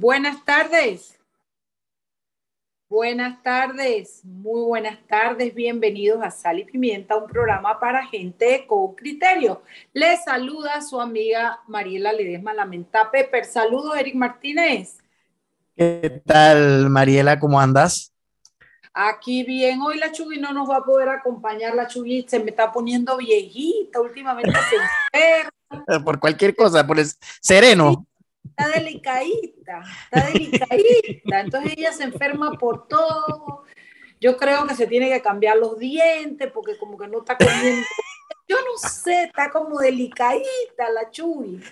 Buenas tardes. Buenas tardes, muy buenas tardes, bienvenidos a Sal y Pimienta, un programa para gente con criterio. Les saluda su amiga Mariela Ledesma Lamenta Pepper. Saludos, Eric Martínez. ¿Qué tal, Mariela? ¿Cómo andas? Aquí bien, hoy la Chugui no nos va a poder acompañar, la Chugui se me está poniendo viejita, últimamente se enferma. Por cualquier cosa, por el sereno está delicadita, está delicadita. Entonces ella se enferma por todo. Yo creo que se tiene que cambiar los dientes porque como que no está comiendo. Yo no sé, está como delicadita la Chuy.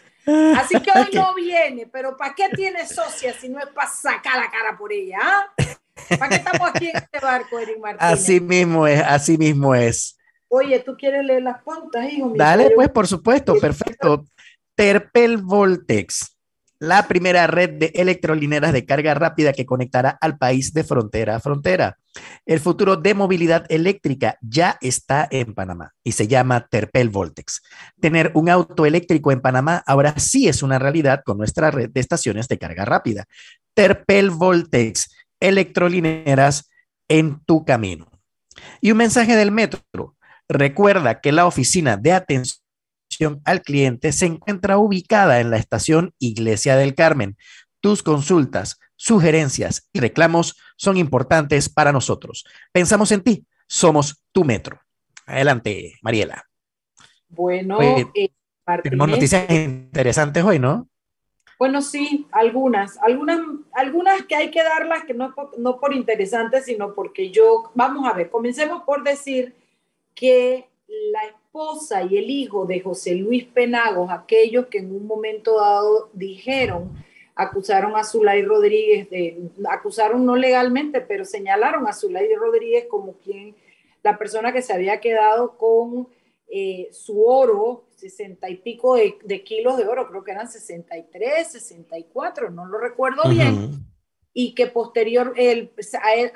Así que hoy no viene, pero ¿para qué tiene socia si no es para sacar la cara por ella? ¿ah? ¿Para qué estamos aquí en este barco, Eric Martínez? Así mismo es, así mismo es. Oye, ¿tú quieres leer las puntas, hijo? Dale, pues, por supuesto, perfecto. Terpel Voltex la primera red de electrolineras de carga rápida que conectará al país de frontera a frontera. El futuro de movilidad eléctrica ya está en Panamá y se llama Terpel Voltex. Tener un auto eléctrico en Panamá ahora sí es una realidad con nuestra red de estaciones de carga rápida. Terpel Voltex, electrolineras en tu camino. Y un mensaje del metro. Recuerda que la oficina de atención al cliente se encuentra ubicada en la estación Iglesia del Carmen. Tus consultas, sugerencias y reclamos son importantes para nosotros. Pensamos en ti, somos tu metro. Adelante, Mariela. Bueno, eh, tenemos noticias interesantes hoy, ¿no? Bueno, sí, algunas, algunas, algunas que hay que darlas que no, no por interesantes, sino porque yo, vamos a ver, comencemos por decir que la esposa y el hijo de José Luis Penagos, aquellos que en un momento dado dijeron, acusaron a Zulay Rodríguez, de, acusaron no legalmente, pero señalaron a Zulay Rodríguez como quien, la persona que se había quedado con eh, su oro, sesenta y pico de, kilos de oro, creo que eran 63, 64, no lo recuerdo bien y que posterior él,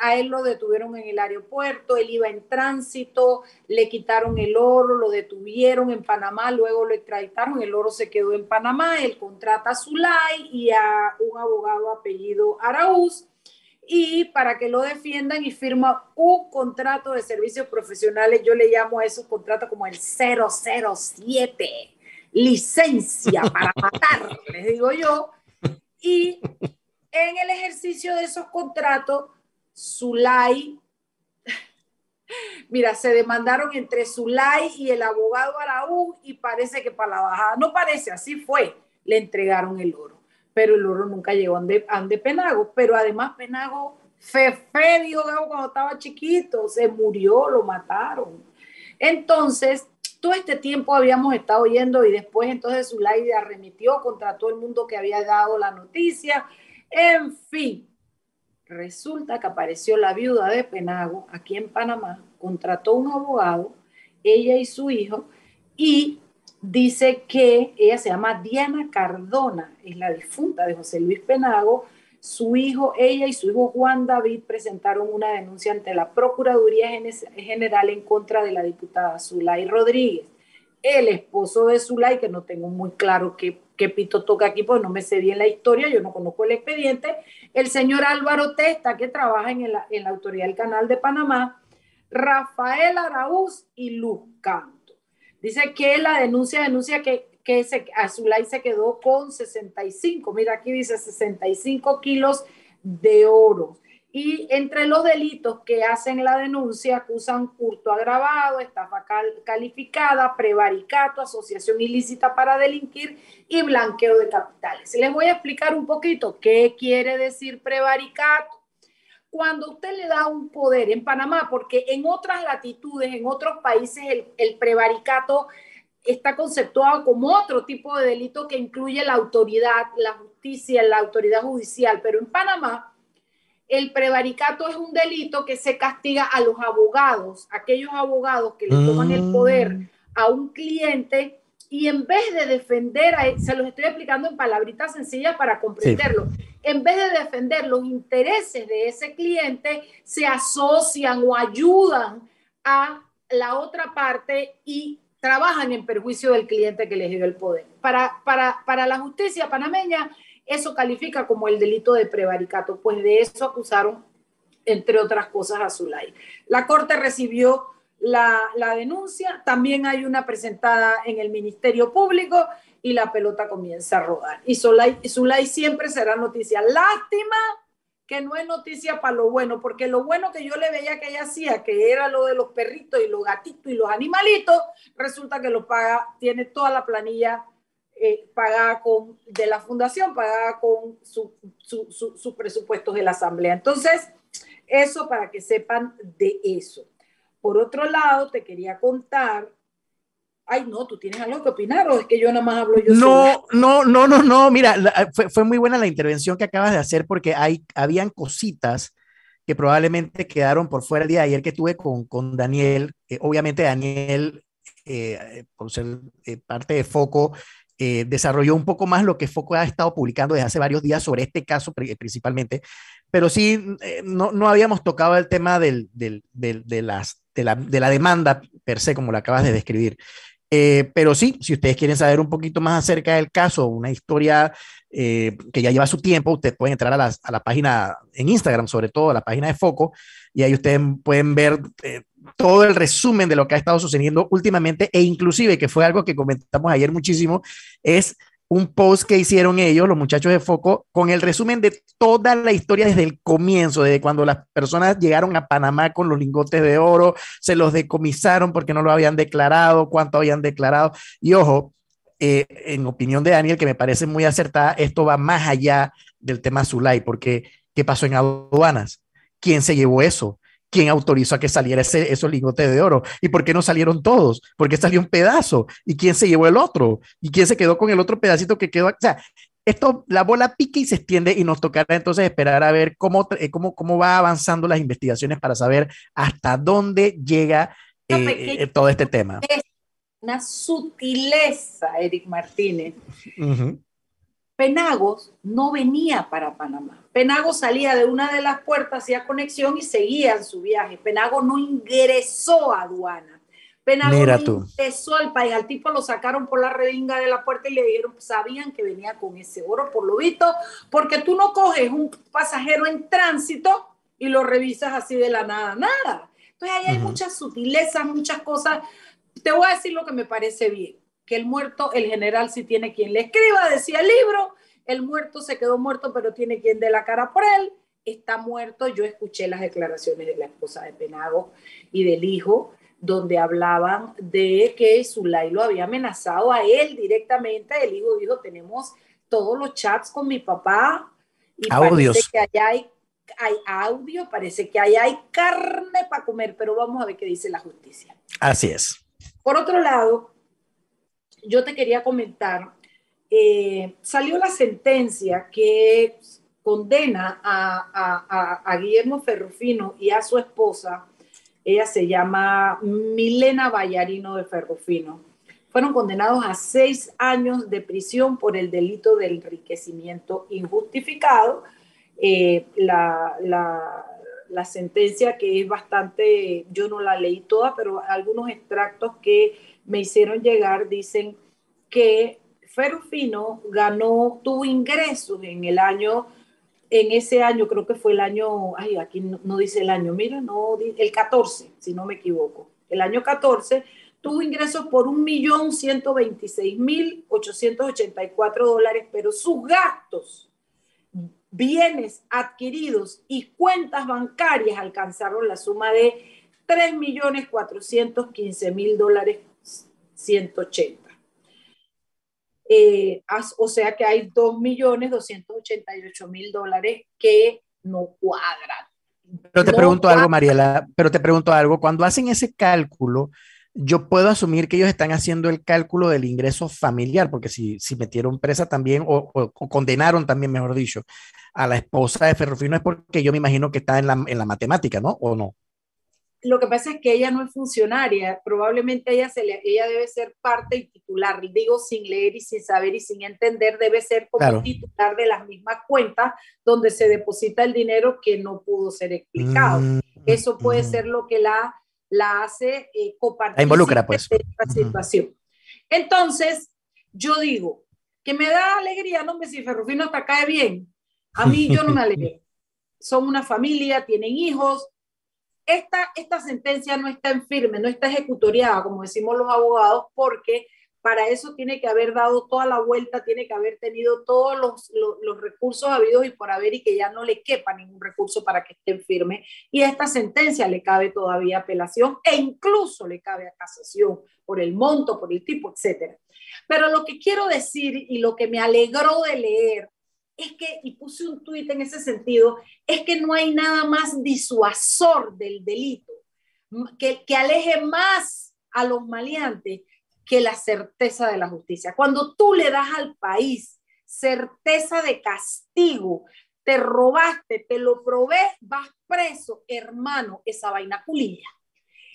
a, él, lo detuvieron en el aeropuerto, él iba en tránsito, le quitaron el oro, lo detuvieron en Panamá, luego lo extraditaron, el oro se quedó en Panamá, él contrata a Zulay y a un abogado apellido Araúz y para que lo defiendan y firma un contrato de servicios profesionales, yo le llamo a esos contratos como el 007, licencia para matar, les digo yo, y en el ejercicio de esos contratos, Zulay, mira, se demandaron entre Zulay y el abogado Araúz y parece que para la bajada, no parece, así fue, le entregaron el oro, pero el oro nunca llegó a ande, Penago, pero además Penago, Fefe, dijo cuando estaba chiquito, se murió, lo mataron. Entonces, todo este tiempo habíamos estado oyendo y después entonces Zulay arremitió contra todo el mundo que había dado la noticia en fin, resulta que apareció la viuda de Penago aquí en Panamá, contrató un abogado, ella y su hijo, y dice que ella se llama Diana Cardona, es la difunta de José Luis Penago. Su hijo, ella y su hijo Juan David presentaron una denuncia ante la Procuraduría General en contra de la diputada Zulay Rodríguez. El esposo de Zulay, que no tengo muy claro qué qué pito toca aquí, pues no me sé bien la historia, yo no conozco el expediente, el señor Álvaro Testa, que trabaja en la, en la Autoridad del Canal de Panamá, Rafael Araúz y Luz Canto. Dice que la denuncia denuncia que, que se, Azulay se quedó con 65, mira aquí dice 65 kilos de oro. Y entre los delitos que hacen la denuncia acusan hurto agravado, estafa calificada, prevaricato, asociación ilícita para delinquir y blanqueo de capitales. Les voy a explicar un poquito qué quiere decir prevaricato. Cuando usted le da un poder en Panamá, porque en otras latitudes, en otros países, el, el prevaricato está conceptuado como otro tipo de delito que incluye la autoridad, la justicia, la autoridad judicial, pero en Panamá el prevaricato es un delito que se castiga a los abogados, aquellos abogados que le toman el poder mm. a un cliente y en vez de defender, a, se los estoy explicando en palabritas sencillas para comprenderlo, en vez de defender los intereses de ese cliente, se asocian o ayudan a la otra parte y trabajan en perjuicio del cliente que les dio el poder. Para, para, para la justicia panameña, eso califica como el delito de prevaricato, pues de eso acusaron, entre otras cosas, a Zulay. La Corte recibió la, la, denuncia, también hay una presentada en el Ministerio Público y la pelota comienza a rodar. Y Zulay, Zulay siempre será noticia. Lástima que no es noticia para lo bueno, porque lo bueno que yo le veía que ella hacía, que era lo de los perritos y los gatitos y los animalitos, resulta que lo paga, tiene toda la planilla eh, pagada con, de la fundación, pagada con sus su, su, presupuestos de la asamblea. Entonces, eso para que sepan de eso. Por otro lado, te quería contar ay, no, tú tienes algo que opinar o es que yo nada más hablo yo. No, no, no, no, no, mira, fue, fue, muy buena la intervención que acabas de hacer porque hay, habían cositas que probablemente quedaron por fuera el día de ayer que tuve con, con Daniel. Eh, obviamente Daniel, eh, por ser eh, parte de Foco, desarrolló un poco más lo que Foco ha estado publicando desde hace varios días sobre este caso principalmente, pero sí, no, no habíamos tocado el tema del, del, de, las, de, la, de la demanda per se, como lo acabas de describir. Eh, pero sí, si ustedes quieren saber un poquito más acerca del caso, una historia eh, que ya lleva su tiempo, ustedes pueden entrar a la, a la, página en Instagram, sobre todo a la página de Foco, y ahí ustedes pueden ver eh, todo el resumen de lo que ha estado sucediendo últimamente e inclusive, que fue algo que comentamos ayer muchísimo, es un post que hicieron ellos, los muchachos de Foco, con el resumen de toda la historia desde el comienzo, desde cuando las personas llegaron a Panamá con los lingotes de oro, se los decomisaron porque no lo habían declarado, cuánto habían declarado. Y ojo, eh, en opinión de Daniel, que me parece muy acertada, esto va más allá del tema Zulay, porque ¿qué pasó en aduanas? ¿Quién se llevó eso? Quién autorizó a que saliera ese, esos lingotes de oro y por qué no salieron todos, por qué salió un pedazo y quién se llevó el otro y quién se quedó con el otro pedacito que quedó. O sea, esto, la bola pica y se extiende y nos tocará entonces esperar a ver cómo, eh, cómo, cómo va avanzando las investigaciones para saber hasta dónde llega eh, eh, todo este tema. Una sutileza, Eric Martínez. Penagos no venía para Panamá. Penagos salía de una de las puertas, hacía conexión y seguía en su viaje. Penagos no ingresó a aduana. Penagos no ingresó al país. Al tipo lo sacaron por la redinga de la puerta y le dijeron, sabían que venía con ese oro por lo visto, porque tú no coges un pasajero en tránsito y lo revisas así de la nada, nada. Entonces ahí hay muchas sutilezas, muchas cosas. Te voy a decir lo que me parece bien que el muerto, el general sí tiene quien le escriba, decía el libro, el muerto se quedó muerto, pero tiene quien dé la cara por él, está muerto. Yo escuché las declaraciones de la esposa de Penago y del hijo, donde hablaban de que Zulay lo había amenazado a él directamente. El hijo dijo, tenemos todos los chats con mi papá y parece que allá hay, hay audio, parece que allá hay carne para comer, pero vamos a ver qué dice la justicia. Así es. Por otro lado, yo te quería comentar, eh, salió la sentencia que condena a, Guillermo Ferrufino y a su esposa, ella se llama Milena Vallarino de Ferrufino. Fueron condenados a seis años de prisión por el delito de enriquecimiento injustificado. Eh, la, la sentencia que es bastante, yo no la leí toda, pero algunos extractos que me hicieron llegar dicen que Ferrufino ganó, tuvo ingresos en el año, en ese año, creo que fue el año, ay, aquí no, dice el año, mira, no, el 14, si no me equivoco. El año 14 tuvo ingresos por 1.126.884 dólares, pero sus gastos, bienes adquiridos y cuentas bancarias alcanzaron la suma de 3.415.000 dólares 180. Eh, o sea que hay 2.288.000 dólares que no cuadran. Pero te pregunto algo, Mariela, pero te pregunto algo, cuando hacen ese cálculo, yo puedo asumir que ellos están haciendo el cálculo del ingreso familiar, porque si, si metieron presa también, o, o, condenaron también, mejor dicho, a la esposa de Ferrufino, es porque yo me imagino que está en la, en la matemática, ¿no? ¿O no? Lo que pasa es que ella no es funcionaria, probablemente ella, se le, ella debe ser parte y titular, digo sin leer y sin saber y sin entender, debe ser como titular de las mismas cuentas donde se deposita el dinero que no pudo ser explicado. Mm, Eso puede mm. ser lo que la, la hace eh, compartir. pues. Esta situación. Entonces, yo digo, que me da alegría, no me si Ferrufino hasta cae bien. A mí yo no me alegro. Son una familia, tienen hijos. Esta, esta sentencia no está en firme, no está ejecutoriada, como decimos los abogados, porque para eso tiene que haber dado toda la vuelta, tiene que haber tenido todos los, los, recursos habidos y por haber y que ya no le quepa ningún recurso para que esté firme. Y a esta sentencia le cabe todavía apelación e incluso le cabe a casación por el monto, por el tipo, etcétera. Pero lo que quiero decir y lo que me alegró de leer es que, y puse un tuit en ese sentido, es que no hay nada más disuasor del delito, que, que aleje más a los maleantes que la certeza de la justicia. Cuando tú le das al país certeza de castigo, te robaste, te lo probé, vas preso, hermano, esa vaina culilla.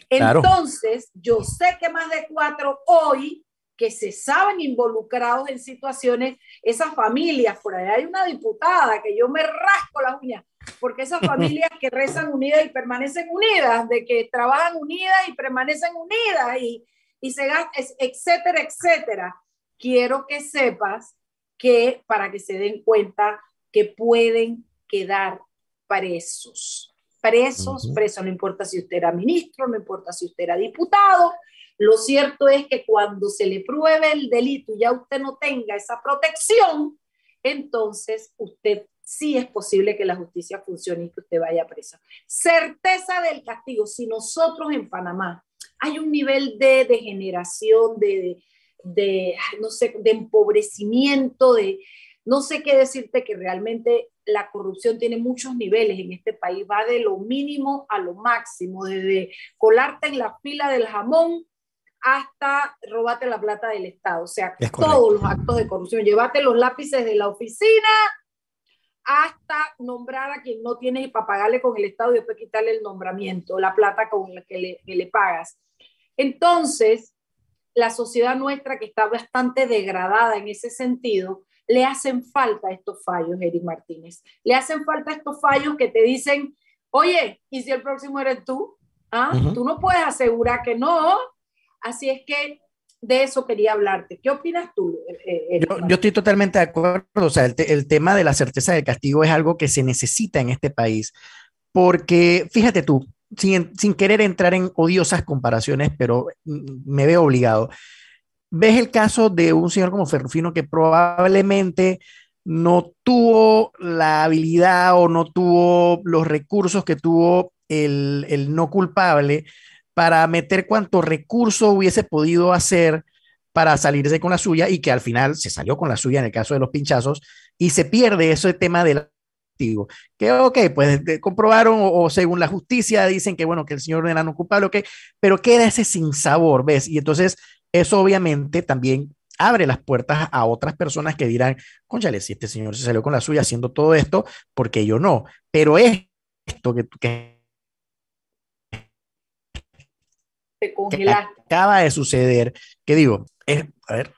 Entonces, yo sé que más de cuatro hoy que se saben involucrados en situaciones, esas familias, por ahí hay una diputada que yo me rasco las uñas, porque esas familias que rezan unidas y permanecen unidas, de que trabajan unidas y permanecen unidas y, y se gastan, etcétera, etcétera. Quiero que sepas que para que se den cuenta que pueden quedar presos. Presos, presos, no importa si usted era ministro, no importa si usted era diputado. Lo cierto es que cuando se le pruebe el delito y ya usted no tenga esa protección, entonces usted sí es posible que la justicia funcione y que usted vaya preso. Certeza del castigo. Si nosotros en Panamá hay un nivel de degeneración, de, de, no sé, de empobrecimiento, de no sé qué decirte que realmente la corrupción tiene muchos niveles en este país, va de lo mínimo a lo máximo, desde colarte en la fila del jamón hasta robarte la plata del Estado, o sea, todos los actos de corrupción, llevarte los lápices de la oficina hasta nombrar a quien no tienes para pagarle con el Estado y después quitarle el nombramiento, la plata con la que le, que le pagas. Entonces, la sociedad nuestra que está bastante degradada en ese sentido, le hacen falta estos fallos, Eric Martínez. Le hacen falta estos fallos que te dicen, oye, ¿y si el próximo eres tú? ¿Ah? Tú no puedes asegurar que no. Así es que de eso quería hablarte. ¿Qué opinas tú? Eh, yo, yo, estoy totalmente de acuerdo. O sea, el, el, tema de la certeza del castigo es algo que se necesita en este país. Porque, fíjate tú, sin, sin querer entrar en odiosas comparaciones, pero me veo obligado. Ves el caso de un señor como Ferrufino que probablemente no tuvo la habilidad o no tuvo los recursos que tuvo el, el no culpable para meter cuanto recurso hubiese podido hacer para salirse con la suya y que al final se salió con la suya en el caso de los pinchazos y se pierde ese tema de la que, ok, pues comprobaron o, según la justicia dicen que, bueno, que el señor era no culpable, ok, pero queda ese sinsabor, ¿ves? Y entonces eso obviamente también abre las puertas a otras personas que dirán, conchale, si este señor se salió con la suya haciendo todo esto, porque yo no? Pero es esto que, que, que acaba de suceder, que digo, es, a ver,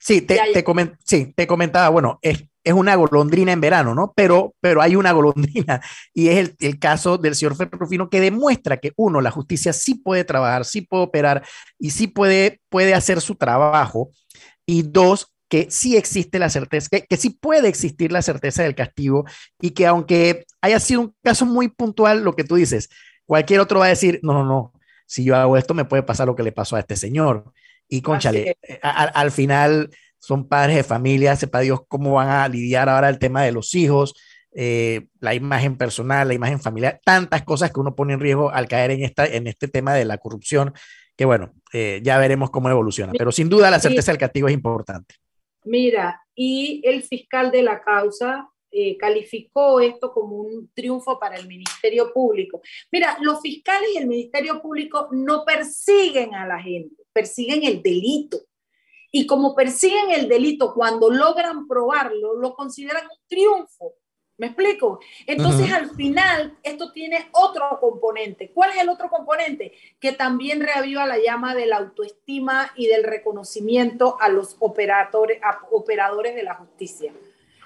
Sí, te, te, sí, te comentaba, bueno, es, es una golondrina en verano, ¿no? Pero, pero hay una golondrina y es el, el, caso del señor Ferrufino que demuestra que uno, la justicia sí puede trabajar, sí puede operar y sí puede, puede hacer su trabajo y dos, que sí existe la certeza, que, que sí puede existir la certeza del castigo y que aunque haya sido un caso muy puntual, lo que tú dices, cualquier otro va a decir, no, no, no, si yo hago esto me puede pasar lo que le pasó a este señor. Y conchale, eh, al final son padres de familia, sepa Dios cómo van a lidiar ahora el tema de los hijos, eh, la imagen personal, la imagen familiar, tantas cosas que uno pone en riesgo al caer en, esta, en este tema de la corrupción, que bueno, eh, ya veremos cómo evoluciona, pero sin duda la certeza del castigo es importante. Mira, y el fiscal de la causa eh, calificó esto como un triunfo para el Ministerio Público. Mira, los fiscales y el Ministerio Público no persiguen a la gente, persiguen el delito. Y como persiguen el delito cuando logran probarlo, lo consideran un triunfo. ¿Me explico? Entonces, al final, esto tiene otro componente. ¿Cuál es el otro componente? Que también reaviva la llama de la autoestima y del reconocimiento a los operadores, operadores de la justicia.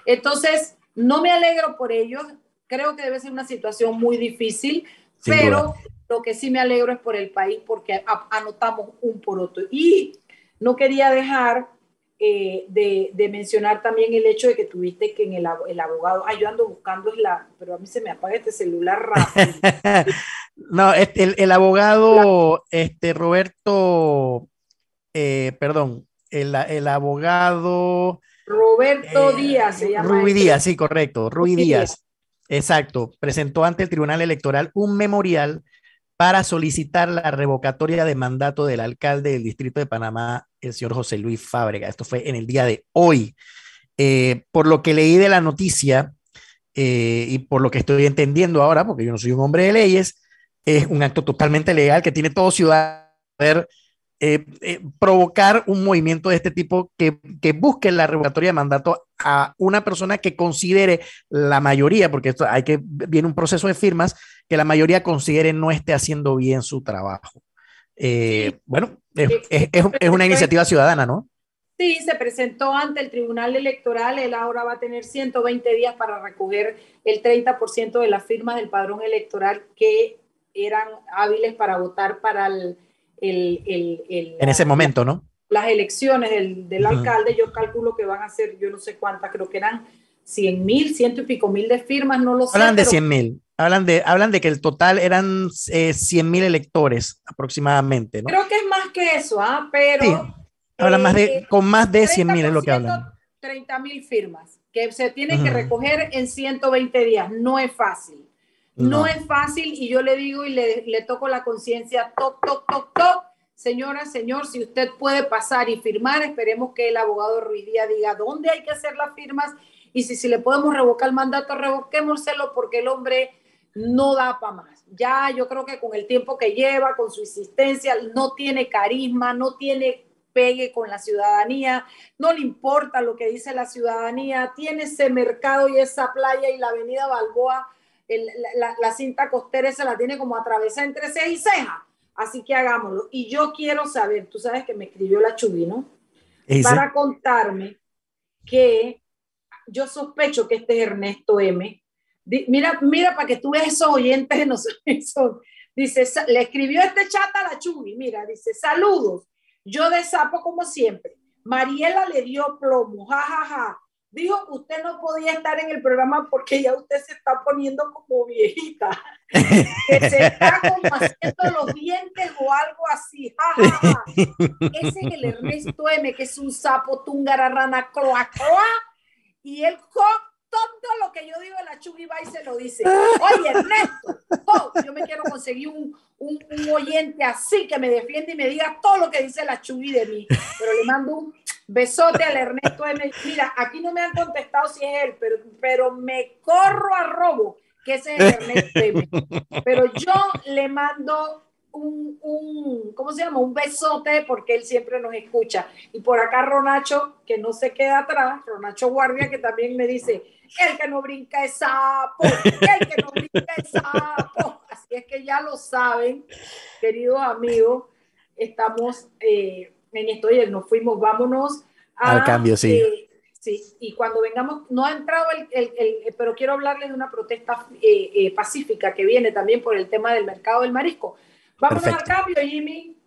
Entonces, no me alegro por ellos. Creo que debe ser una situación muy difícil, pero lo que sí me alegro es por el país porque anotamos un por otro. Y no quería dejar eh, de, de, mencionar también el hecho de que tuviste que en el, el abogado, ay, yo ando buscando, es la, pero a mí se me apaga este celular rápido. no, este, el, el, abogado, este, Roberto, eh, perdón, el, el, abogado... Roberto eh, Díaz se llama. Rubí este. Díaz, sí, correcto, Rubí Díaz. Exacto, presentó ante el Tribunal Electoral un memorial para solicitar la revocatoria de mandato del alcalde del Distrito de Panamá, el señor José Luis Fábrega. Esto fue en el día de hoy. Eh, por lo que leí de la noticia eh, y por lo que estoy entendiendo ahora, porque yo no soy un hombre de leyes, es un acto totalmente legal que tiene todo ciudadano eh, eh, provocar un movimiento de este tipo que, que, busque la revocatoria de mandato a una persona que considere la mayoría, porque esto hay que viene un proceso de firmas que la mayoría considere no esté haciendo bien su trabajo. Eh, bueno, es, es, es, una iniciativa ciudadana, ¿no? Sí, se presentó ante el Tribunal Electoral. Él ahora va a tener 120 días para recoger el 30% de las firmas del padrón electoral que eran hábiles para votar para el, el, el, el en ese momento, ¿no? Las elecciones del, del uh -huh. alcalde, yo calculo que van a ser, yo no sé cuántas, creo que eran 100 mil, ciento y pico mil de firmas, no lo sé. Hablan de 100 mil. Hablan de, hablan de que el total eran eh, 100 mil electores aproximadamente, ¿no? Creo que es más que eso, ¿ah? Pero... Sí. Hablan eh, más de, con más de 100 mil es lo que hablan. 30 mil firmas que se tienen uh -huh. que recoger en 120 días. No es fácil. No. no, es fácil y yo le digo y le, le toco la conciencia, toc, toc, toc, toc. Señora, señor, si usted puede pasar y firmar, esperemos que el abogado Ruiz Díaz diga dónde hay que hacer las firmas y si, si le podemos revocar el mandato, revoquémoselo porque el hombre no da para más. Ya yo creo que con el tiempo que lleva, con su insistencia, no tiene carisma, no tiene pegue con la ciudadanía, no le importa lo que dice la ciudadanía, tiene ese mercado y esa playa y la avenida Balboa el, la, la, cinta costera se la tiene como atravesada entre ceja y ceja. Así que hagámoslo. Y yo quiero saber, tú sabes que me escribió la Chubi, ¿no? ¿Ese? Para contarme que yo sospecho que este es Ernesto M. Mira, mira para que tú veas esos oyentes, no son, dice, le escribió este chat a la Chubi, mira, dice, saludos, yo de sapo como siempre. Mariela le dio plomo, jajaja. Ja, ja dijo que usted no podía estar en el programa porque ya usted se está poniendo como viejita, que se está como haciendo los dientes o algo así. Ese es el Ernesto M, que es un sapo tungararana croa, croa, y él todo lo que yo digo en la Chugi va y se lo dice. Oye, Ernesto, oh, yo me quiero conseguir un, un, un, oyente así que me defiende y me diga todo lo que dice la Chugi de mí. Pero le mando un besote al Ernesto M. Mira, aquí no me han contestado si es él, pero, pero me corro a robo que ese es el Ernesto M. Pero yo le mando un, un, ¿cómo se llama? Un besote porque él siempre nos escucha. Y por acá Ronacho, que no se queda atrás, Ronacho Guardia, que también me dice, el que no brinca es sapo, el que no brinca es sapo. Así es que ya lo saben, queridos amigos, estamos eh, en esto, oye, nos fuimos, vámonos a, al cambio, sí. Eh, sí, y cuando vengamos, no ha entrado el, el, el pero quiero hablarles de una protesta eh, eh, pacífica que viene también por el tema del mercado del marisco. Vámonos Perfecto. al cambio, Jimmy.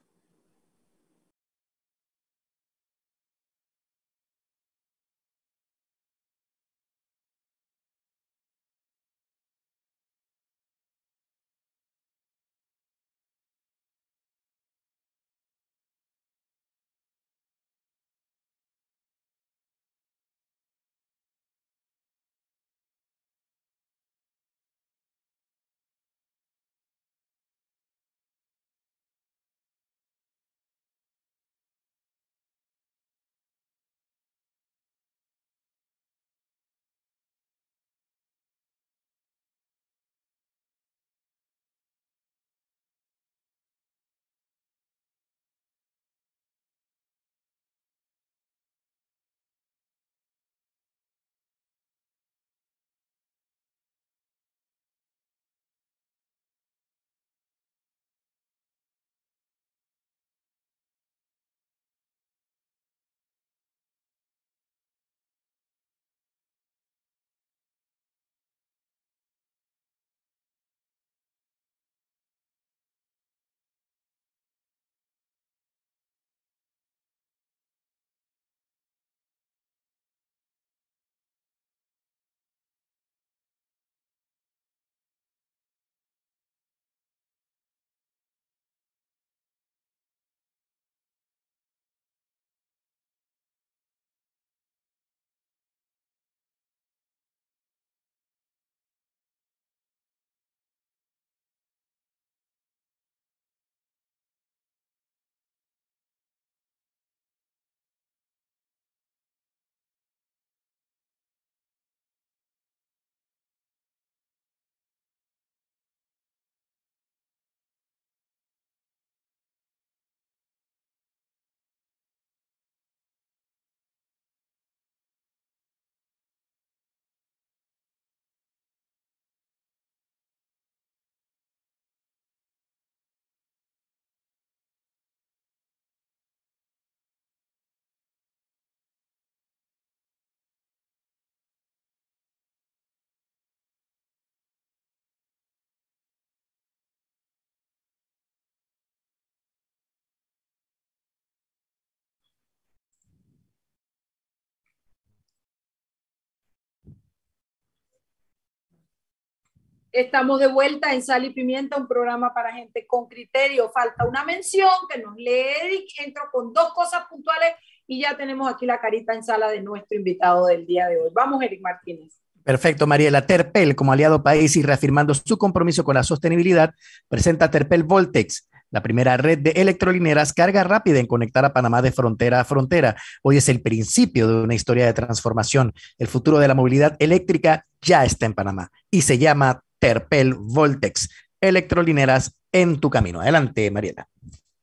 Estamos de vuelta en Sal y Pimienta, un programa para gente con criterio. Falta una mención que nos lee Eric. Entro con dos cosas puntuales y ya tenemos aquí la carita en sala de nuestro invitado del día de hoy. Vamos, Eric Martínez. Perfecto, Mariela. Terpel, como aliado país y reafirmando su compromiso con la sostenibilidad, presenta Terpel Voltex, la primera red de electrolineras carga rápida en conectar a Panamá de frontera a frontera. Hoy es el principio de una historia de transformación. El futuro de la movilidad eléctrica ya está en Panamá y se llama Terpel Voltex. Electrolineras en tu camino. Adelante, Mariela.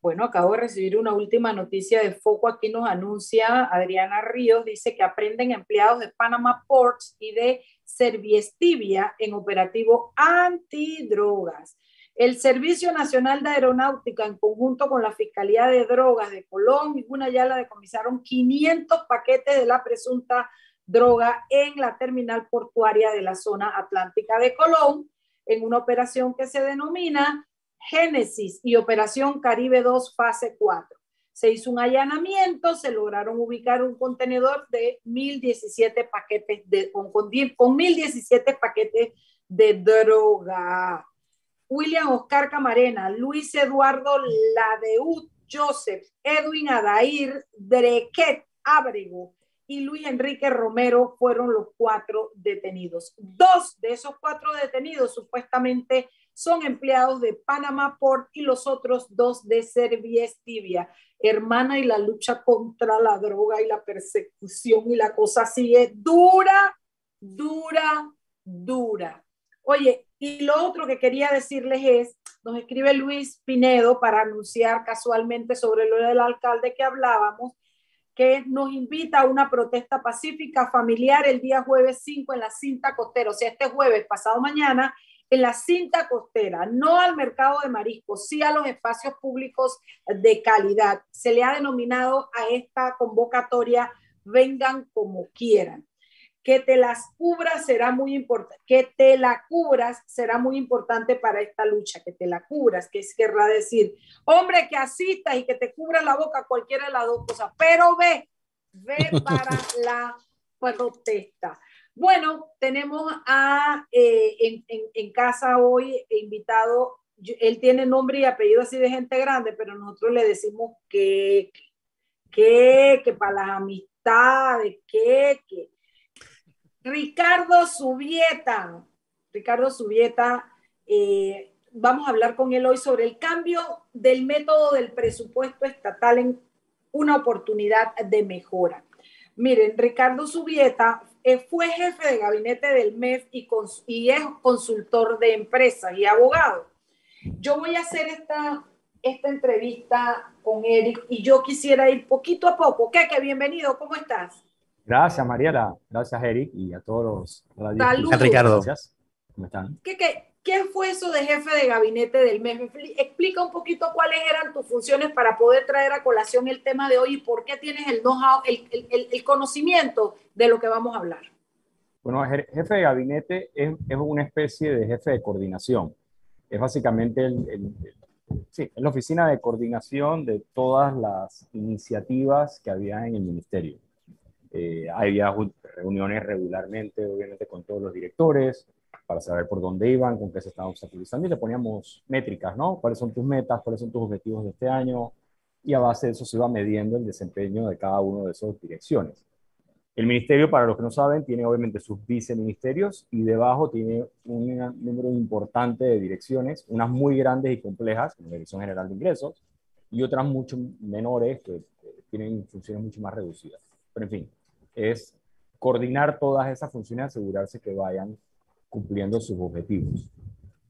Bueno, acabo de recibir una última noticia de Foco. Aquí nos anuncia Adriana Ríos, dice que aprenden empleados de Panama Ports y de Serviestibia en operativo antidrogas. El Servicio Nacional de Aeronáutica, en conjunto con la Fiscalía de Drogas de Colón y una la decomisaron 500 paquetes de la presunta droga en la terminal portuaria de la zona atlántica de Colón, en una operación que se denomina Génesis y Operación Caribe 2, fase 4. Se hizo un allanamiento, se lograron ubicar un contenedor de 1017 paquetes de, con, con, con 1017 paquetes de droga. William Oscar Camarena, Luis Eduardo Ladeut Joseph, Edwin Adair Drequet Abrego y Luis Enrique Romero fueron los cuatro detenidos. Dos de esos cuatro detenidos supuestamente son empleados de Panamá Port y los otros dos de Serviestibia. Hermana, y la lucha contra la droga y la persecución y la cosa sigue dura, dura, dura. Oye, y lo otro que quería decirles es, nos escribe Luis Pinedo para anunciar casualmente sobre lo del alcalde que hablábamos, que nos invita a una protesta pacífica familiar el día jueves 5 en la cinta costera, o sea, este jueves pasado mañana en la cinta costera, no al mercado de mariscos, sí a los espacios públicos de calidad. Se le ha denominado a esta convocatoria vengan como quieran que te las cubras será muy importante, que te la cubras será muy importante para esta lucha, que te la cubras, que es querrá decir, hombre, que asistas y que te cubra la boca, cualquiera de las dos cosas, pero ve, ve para la protesta. Bueno, tenemos a, eh, en, en, en, casa hoy invitado, él tiene nombre y apellido así de gente grande, pero nosotros le decimos que, que, que para las amistades, que, que Ricardo Subieta. Ricardo Subieta, eh, vamos a hablar con él hoy sobre el cambio del método del presupuesto estatal en una oportunidad de mejora. Miren, Ricardo Subieta eh, fue jefe de gabinete del MEF y, es consultor de empresas y abogado. Yo voy a hacer esta, esta entrevista con Eric y yo quisiera ir poquito a poco. ¿Qué? Bienvenido, ¿cómo estás? Gracias, Mariela. Gracias, Eric, y a todos los... Saludos. Ricardo. Gracias. ¿Cómo están? ¿Qué, qué, qué fue eso de jefe de gabinete del MEF? Explica un poquito cuáles eran tus funciones para poder traer a colación el tema de hoy y por qué tienes el know-how, el, el, el, conocimiento de lo que vamos a hablar. Bueno, jefe de gabinete es, es una especie de jefe de coordinación. Es básicamente el, sí, es la oficina de coordinación de todas las iniciativas que había en el ministerio. Eh, había reuniones regularmente, obviamente, con todos los directores para saber por dónde iban, con qué se estaban obstaculizando y le poníamos métricas, ¿no? ¿Cuáles son tus metas? ¿Cuáles son tus objetivos de este año? Y a base de eso se iba midiendo el desempeño de cada una de esas direcciones. El ministerio, para los que no saben, tiene obviamente sus viceministerios y debajo tiene un número importante de direcciones, unas muy grandes y complejas, como la Dirección General de Ingresos, y otras mucho menores que tienen funciones mucho más reducidas. Pero en fin, es coordinar todas esas funciones y asegurarse que vayan cumpliendo sus objetivos.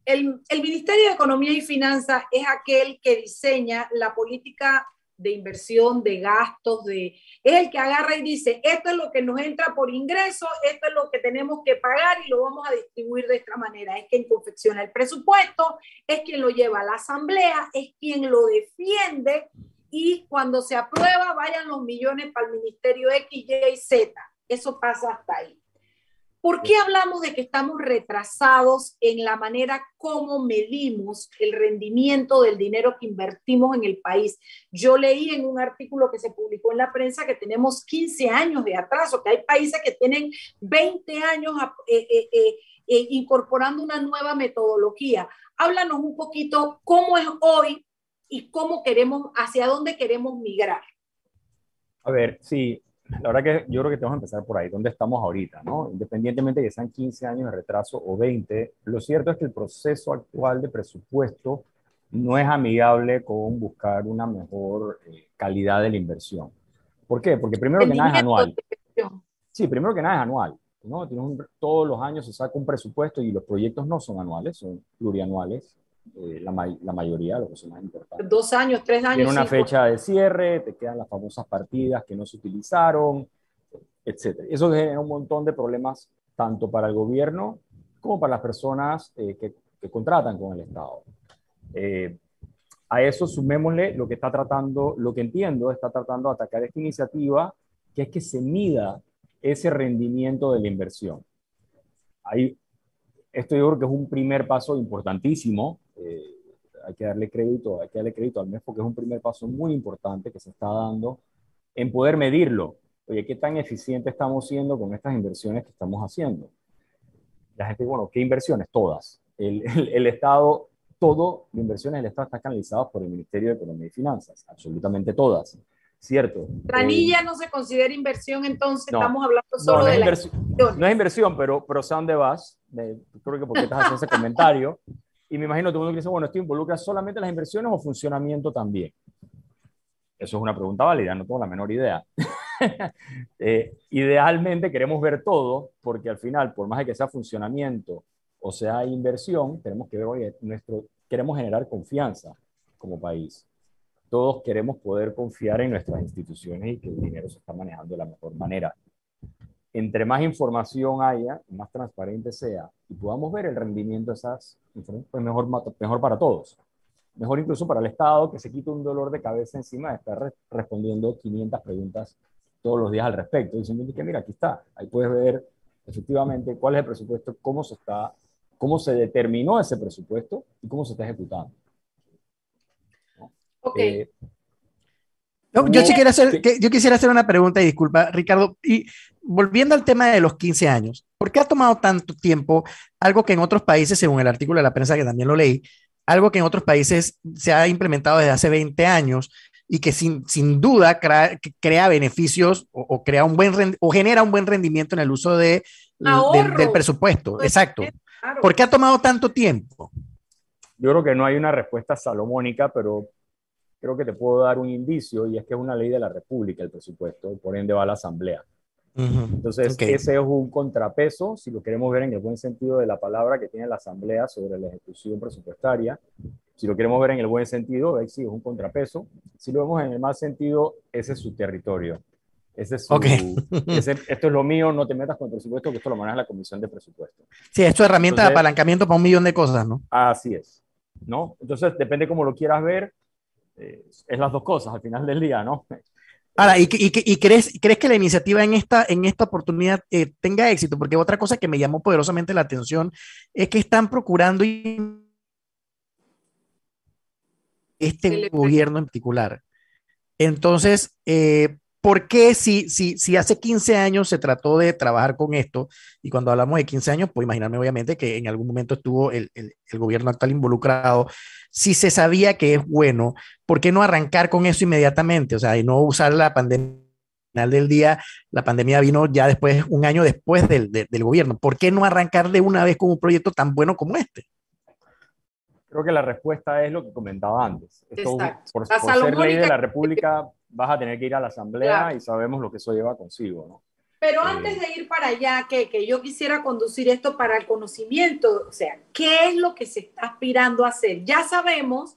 El, el, Ministerio de Economía y Finanzas es aquel que diseña la política de inversión, de gastos, de, es el que agarra y dice, esto es lo que nos entra por ingreso, esto es lo que tenemos que pagar y lo vamos a distribuir de esta manera. Es quien confecciona el presupuesto, es quien lo lleva a la asamblea, es quien lo defiende y cuando se aprueba vayan los millones para el Ministerio X, Y y Z. Eso pasa hasta ahí. ¿Por qué hablamos de que estamos retrasados en la manera como medimos el rendimiento del dinero que invertimos en el país? Yo leí en un artículo que se publicó en la prensa que tenemos 15 años de atraso, que hay países que tienen 20 años eh, eh, eh, incorporando una nueva metodología. Háblanos un poquito cómo es hoy y cómo queremos, hacia dónde queremos migrar. A ver, sí, la verdad que yo creo que tenemos que empezar por ahí, dónde estamos ahorita, ¿no? Independientemente de que sean 15 años de retraso o 20, lo cierto es que el proceso actual de presupuesto no es amigable con buscar una mejor eh, calidad de la inversión. ¿Por qué? Porque primero que nada es anual. Sí, primero que nada es anual. ¿no? todos los años se saca un presupuesto y los proyectos no son anuales, son plurianuales. Eh, la, la, mayoría, lo que son más importantes. Dos años, tres años. Tiene una fecha de cierre, te quedan las famosas partidas que no se utilizaron, etc. Eso genera un montón de problemas tanto para el gobierno como para las personas eh, que, que, contratan con el Estado. Eh, a eso sumémosle lo que está tratando, lo que entiendo, está tratando de atacar esta iniciativa, que es que se mida ese rendimiento de la inversión. Ahí, esto yo creo que es un primer paso importantísimo. Eh, hay que darle crédito, hay que darle crédito al MES porque es un primer paso muy importante que se está dando en poder medirlo. Oye, ¿qué tan eficiente estamos siendo con estas inversiones que estamos haciendo? La gente, bueno, ¿qué inversiones? Todas. El, el Estado todo la inversiones del Estado está canalizado por el Ministerio de Economía y Finanzas, absolutamente todas, ¿cierto? Planilla eh, no se considera inversión, entonces estamos hablando solo no, no de inversión, No es inversión, pero, pero sé dónde vas, creo que porque estás haciendo ese comentario, y me imagino que todo el mundo dice, bueno, ¿esto involucra solamente las inversiones o funcionamiento también? Eso es una pregunta válida, no tengo la menor idea. eh, idealmente queremos ver todo, porque al final, por más de que sea funcionamiento o sea inversión, que oye, queremos generar confianza como país. Todos queremos poder confiar en nuestras instituciones y que el dinero se está manejando de la mejor manera. Entre más información haya, más transparente sea y podamos ver el rendimiento de esas informaciones, pues mejor, mejor para todos. Mejor incluso para el Estado, que se quita un dolor de cabeza encima de estar respondiendo 500 preguntas todos los días al respecto, diciendo que mira, aquí está, ahí puedes ver efectivamente cuál es el presupuesto, cómo se está cómo se determinó ese presupuesto y cómo se está ejecutando. Ok. Eh, yo, quisiera hacer, yo quisiera hacer una pregunta y disculpa, Ricardo, y volviendo al tema de los 15 años, ¿por qué ha tomado tanto tiempo algo que en otros países, según el artículo de la prensa que también lo leí, algo que en otros países se ha implementado desde hace 20 años y que sin, sin duda crea, crea beneficios o, crea un buen o genera un buen rendimiento en el uso de, del presupuesto? Pues, Exacto. ¿Por qué ha tomado tanto tiempo? Yo creo que no hay una respuesta salomónica, pero creo que te puedo dar un indicio y es que es una ley de la República el presupuesto, por ende va a la Asamblea. Entonces, ese es un contrapeso, si lo queremos ver en el buen sentido de la palabra que tiene la Asamblea sobre la ejecución presupuestaria. Si lo queremos ver en el buen sentido, sí, es un contrapeso. Si lo vemos en el mal sentido, ese es su territorio. Ese es esto es lo mío, no te metas con el presupuesto, que esto lo maneja la Comisión de Presupuesto. Sí, esto es herramienta de apalancamiento para un millón de cosas, ¿no? Así es. ¿no? Entonces, depende cómo lo quieras ver, eh, es las dos cosas al final del día, ¿no? Ahora, ¿y, y, crees, crees que la iniciativa en esta, en esta oportunidad eh, tenga éxito? Porque otra cosa que me llamó poderosamente la atención es que están procurando este gobierno en particular. Entonces, eh, ¿Por qué si, si, si hace 15 años se trató de trabajar con esto, y cuando hablamos de 15 años, puedo imaginarme obviamente que en algún momento estuvo el, el, gobierno actual involucrado, si se sabía que es bueno, ¿por qué no arrancar con eso inmediatamente? O sea, y no usar la pandemia final del día, la pandemia vino ya después, un año después del, gobierno. ¿Por qué no arrancar de una vez con un proyecto tan bueno como este? Creo que la respuesta es lo que comentaba antes. Esto, por, por ser ley de la República, vas a tener que ir a la asamblea y sabemos lo que eso lleva consigo, ¿no? Pero eh, antes de ir para allá, que, que, yo quisiera conducir esto para el conocimiento, o sea, ¿qué es lo que se está aspirando a hacer? Ya sabemos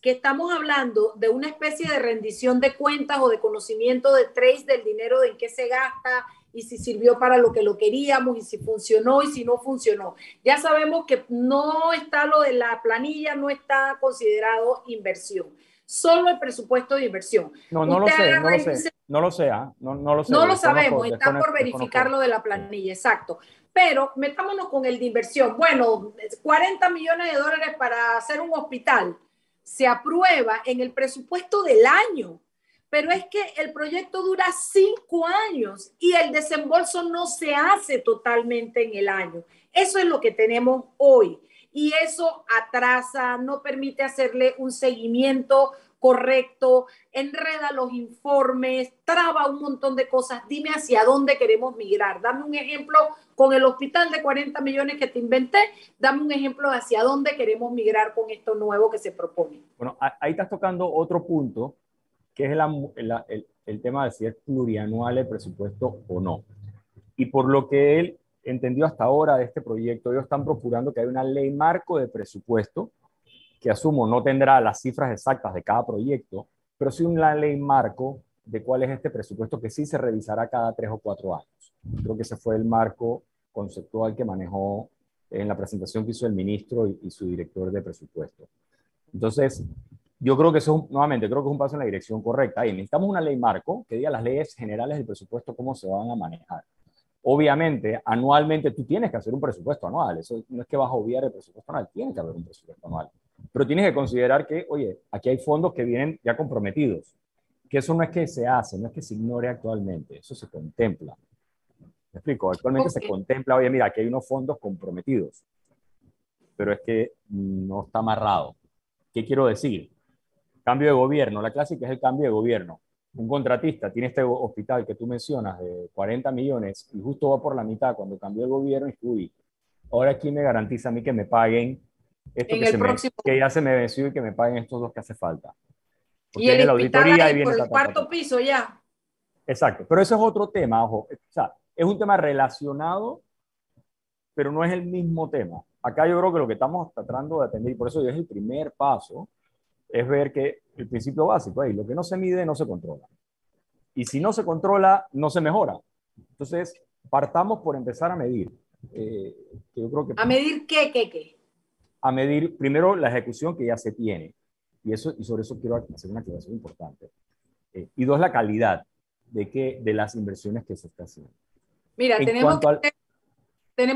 que estamos hablando de una especie de rendición de cuentas o de conocimiento de trace del dinero, de en qué se gasta y si sirvió para lo que lo queríamos y si funcionó y si no funcionó. Ya sabemos que no está lo de la planilla, no está considerado inversión solo el presupuesto de inversión. No, no lo sé, no lo sé, no lo sé, ¿ah? no, no, lo sé. No lo sabemos, está por verificar lo de la planilla, exacto. Pero metámonos con el de inversión. Bueno, 40 millones de dólares para hacer un hospital se aprueba en el presupuesto del año, pero es que el proyecto dura cinco años y el desembolso no se hace totalmente en el año. Eso es lo que tenemos hoy. Y eso atrasa, no permite hacerle un seguimiento correcto, enreda los informes, traba un montón de cosas. Dime hacia dónde queremos migrar. Dame un ejemplo con el hospital de 40 millones que te inventé. Dame un ejemplo hacia dónde queremos migrar con esto nuevo que se propone. Bueno, ahí estás tocando otro punto, que es el, tema de si es plurianual el presupuesto o no. Y por lo que él entendió hasta ahora de este proyecto, ellos están procurando que haya una ley marco de presupuesto que asumo no tendrá las cifras exactas de cada proyecto, pero sí una ley marco de cuál es este presupuesto que sí se revisará cada tres o cuatro años. Creo que ese fue el marco conceptual que manejó en la presentación que hizo el ministro y, su director de presupuesto. Entonces, yo creo que eso, nuevamente, creo que es un paso en la dirección correcta. Y necesitamos una ley marco que diga las leyes generales del presupuesto, cómo se van a manejar. Obviamente, anualmente tú tienes que hacer un presupuesto anual. Eso no es que vas a obviar el presupuesto anual, tiene que haber un presupuesto anual. Pero tienes que considerar que, oye, aquí hay fondos que vienen ya comprometidos. Que eso no es que se hace, no es que se ignore actualmente, eso se contempla. ¿Me explico? Actualmente se contempla, oye, mira, aquí hay unos fondos comprometidos, pero es que no está amarrado. ¿Qué quiero decir? Cambio de gobierno, la clásica es el cambio de gobierno. Un contratista tiene este hospital que tú mencionas de 40 millones y justo va por la mitad cuando cambió el gobierno y uy, ahora quién me garantiza a mí que me paguen esto que, ya se me venció y que me paguen estos dos que hace falta. y el la auditoría y viene por el cuarto piso ya. Exacto, pero eso es otro tema, ojo. O sea, es un tema relacionado, pero no es el mismo tema. Acá yo creo que lo que estamos tratando de atender, y por eso es el primer paso, es ver que el principio básico, ahí, lo que no se mide no se controla. Y si no se controla, no se mejora. Entonces, partamos por empezar a medir. Eh, yo creo que, ¿A medir qué, qué, qué? a medir primero la ejecución que ya se tiene. Y, eso, y sobre eso quiero hacer una aclaración importante. Eh, y dos, la calidad de, que, de las inversiones que se está haciendo. Mira, tenemos que,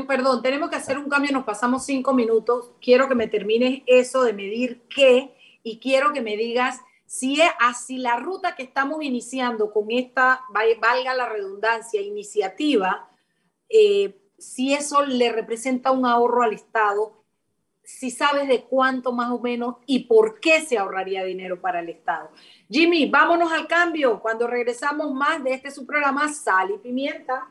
perdón, tenemos que hacer un cambio, nos pasamos cinco minutos. Quiero que me termines eso de medir qué y quiero que me digas si es así la ruta que estamos iniciando con esta, valga la redundancia, iniciativa, eh, si eso le representa un ahorro al Estado si sabes de cuánto más o menos y por qué se ahorraría dinero para el Estado. Jimmy, vámonos al cambio. Cuando regresamos más de este su programa Sal y Pimienta.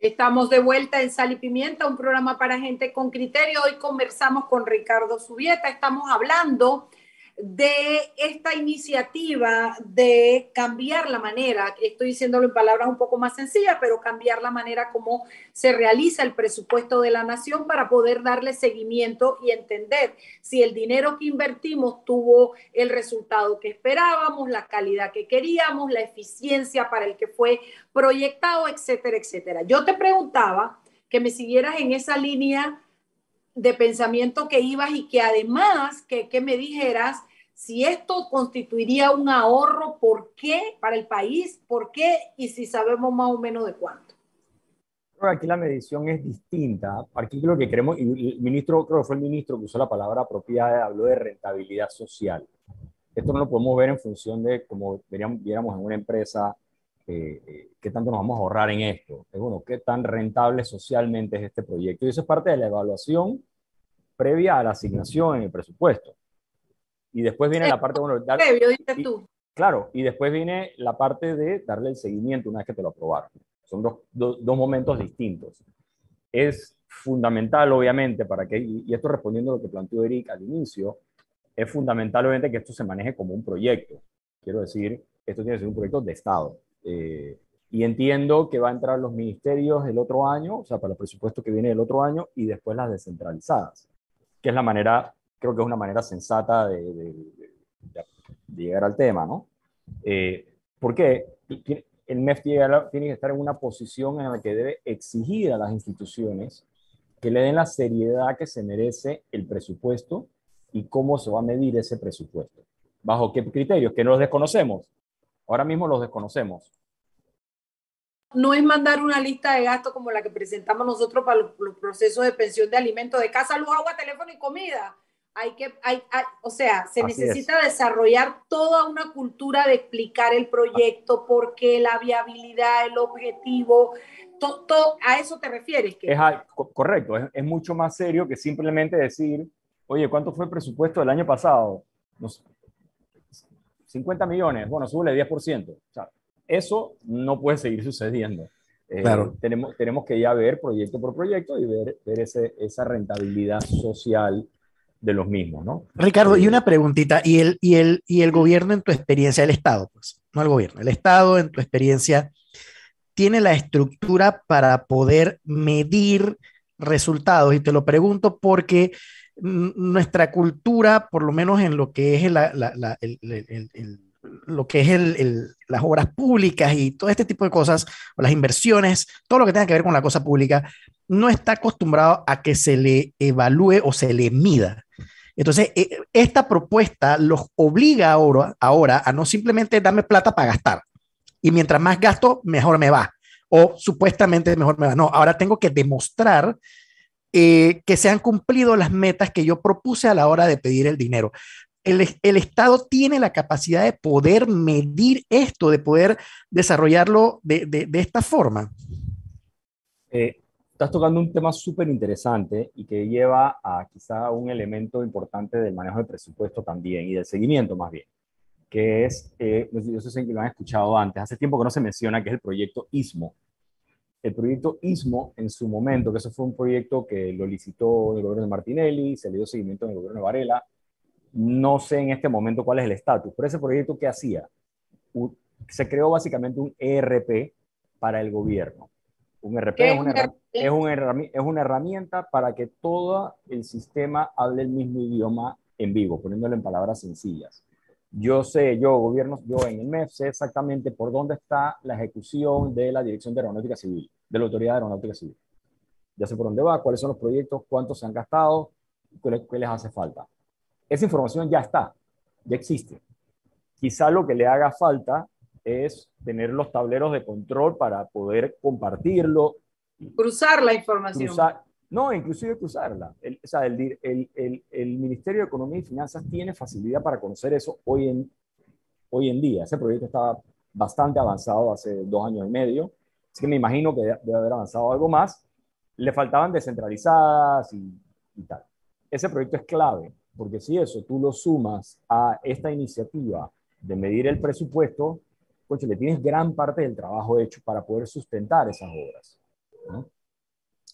Estamos de vuelta en Sal y Pimienta, un programa para gente con criterio. Hoy conversamos con Ricardo Subieta. Estamos hablando de esta iniciativa de cambiar la manera, estoy diciéndolo en palabras un poco más sencillas, pero cambiar la manera como se realiza el presupuesto de la nación para poder darle seguimiento y entender si el dinero que invertimos tuvo el resultado que esperábamos, la calidad que queríamos, la eficiencia para el que fue proyectado, etcétera, etcétera. Yo te preguntaba que me siguieras en esa línea de pensamiento que ibas y que además que, que me dijeras si esto constituiría un ahorro, ¿por qué para el país? ¿Por qué? Y si sabemos más o menos de cuánto. Aquí la medición es distinta. Aquí lo que queremos, y el ministro, creo que fue el ministro que usó la palabra apropiada, habló de rentabilidad social. Esto no lo podemos ver en función de como viéramos en una empresa, eh, eh, qué tanto nos vamos a ahorrar en esto. Es bueno, qué tan rentable socialmente es este proyecto. Y eso es parte de la evaluación previa a la asignación en el presupuesto. Y después viene la parte, bueno, dar, tú. Claro, y después viene la parte de darle el seguimiento una vez que te lo aprobaron. Son dos, dos, momentos distintos. Es fundamental, obviamente, para que, y esto respondiendo a lo que planteó Eric al inicio, es fundamental, obviamente, que esto se maneje como un proyecto. Quiero decir, esto tiene que ser un proyecto de Estado. Eh, y entiendo que va a entrar los ministerios el otro año, o sea, para el presupuesto que viene el otro año, y después las descentralizadas, que es la manera creo que es una manera sensata de, llegar al tema, ¿no? Eh, porque el MEF tiene, que estar en una posición en la que debe exigir a las instituciones que le den la seriedad que se merece el presupuesto y cómo se va a medir ese presupuesto. ¿Bajo qué criterios? Que no los desconocemos. Ahora mismo los desconocemos. No es mandar una lista de gastos como la que presentamos nosotros para los, los procesos de pensión de alimentos de casa, luz, agua, teléfono y comida hay que, hay, o sea, se necesita desarrollar toda una cultura de explicar el proyecto, por qué, la viabilidad, el objetivo, todo, a eso te refieres. Que... Es correcto, es, mucho más serio que simplemente decir, oye, ¿cuánto fue el presupuesto del año pasado? 50 millones, bueno, sube el 10%. O sea, eso no puede seguir sucediendo. Eh, claro. tenemos, tenemos que ya ver proyecto por proyecto y ver, ver ese, esa rentabilidad social de los mismos, ¿no? Ricardo, y eh, una preguntita, ¿y el, y, el, ¿y el gobierno en tu experiencia, el Estado, pues, no el gobierno, el Estado en tu experiencia, tiene la estructura para poder medir resultados? Y te lo pregunto porque nuestra cultura, por lo menos en lo que es la, el, lo que es las obras públicas y todo este tipo de cosas, o las inversiones, todo lo que tenga que ver con la cosa pública, no está acostumbrado a que se le evalúe o se le mida. Entonces, eh, esta propuesta los obliga ahora, ahora a no simplemente darme plata para gastar. Y mientras más gasto, mejor me va. O supuestamente mejor me va. No, ahora tengo que demostrar eh, que se han cumplido las metas que yo propuse a la hora de pedir el dinero. El, el, Estado tiene la capacidad de poder medir esto, de poder desarrollarlo de, de, de esta forma. Eh, estás tocando un tema súper interesante y que lleva a quizá un elemento importante del manejo del presupuesto también y del seguimiento más bien, que es, eh, yo sé si lo han escuchado antes, hace tiempo que no se menciona, que es el proyecto ISMO. El proyecto ISMO en su momento, que eso fue un proyecto que lo licitó el gobierno de Martinelli, se le dio seguimiento en el gobierno de Varela, no sé en este momento cuál es el estatus, pero ese proyecto, ¿qué hacía? se creó básicamente un ERP para el gobierno un RP es una, es, una, herramienta para que todo el sistema hable el mismo idioma en vivo, poniéndolo en palabras sencillas. Yo sé, yo, gobierno, yo en el MEF sé exactamente por dónde está la ejecución de la Dirección de Aeronáutica Civil, de la Autoridad de Aeronáutica Civil. Ya sé por dónde va, cuáles son los proyectos, cuántos se han gastado, qué, qué les hace falta. Esa información ya está, ya existe. Quizá lo que le haga falta es tener los tableros de control para poder compartirlo. Cruzar la información. no, inclusive cruzarla. El, o sea, el, el, el, Ministerio de Economía y Finanzas tiene facilidad para conocer eso hoy en, hoy en día. Ese proyecto estaba bastante avanzado hace dos años y medio, así que me imagino que debe haber avanzado algo más. Le faltaban descentralizadas y, y tal. Ese proyecto es clave, porque si eso tú lo sumas a esta iniciativa de medir el presupuesto, le tienes gran parte del trabajo hecho para poder sustentar esas obras.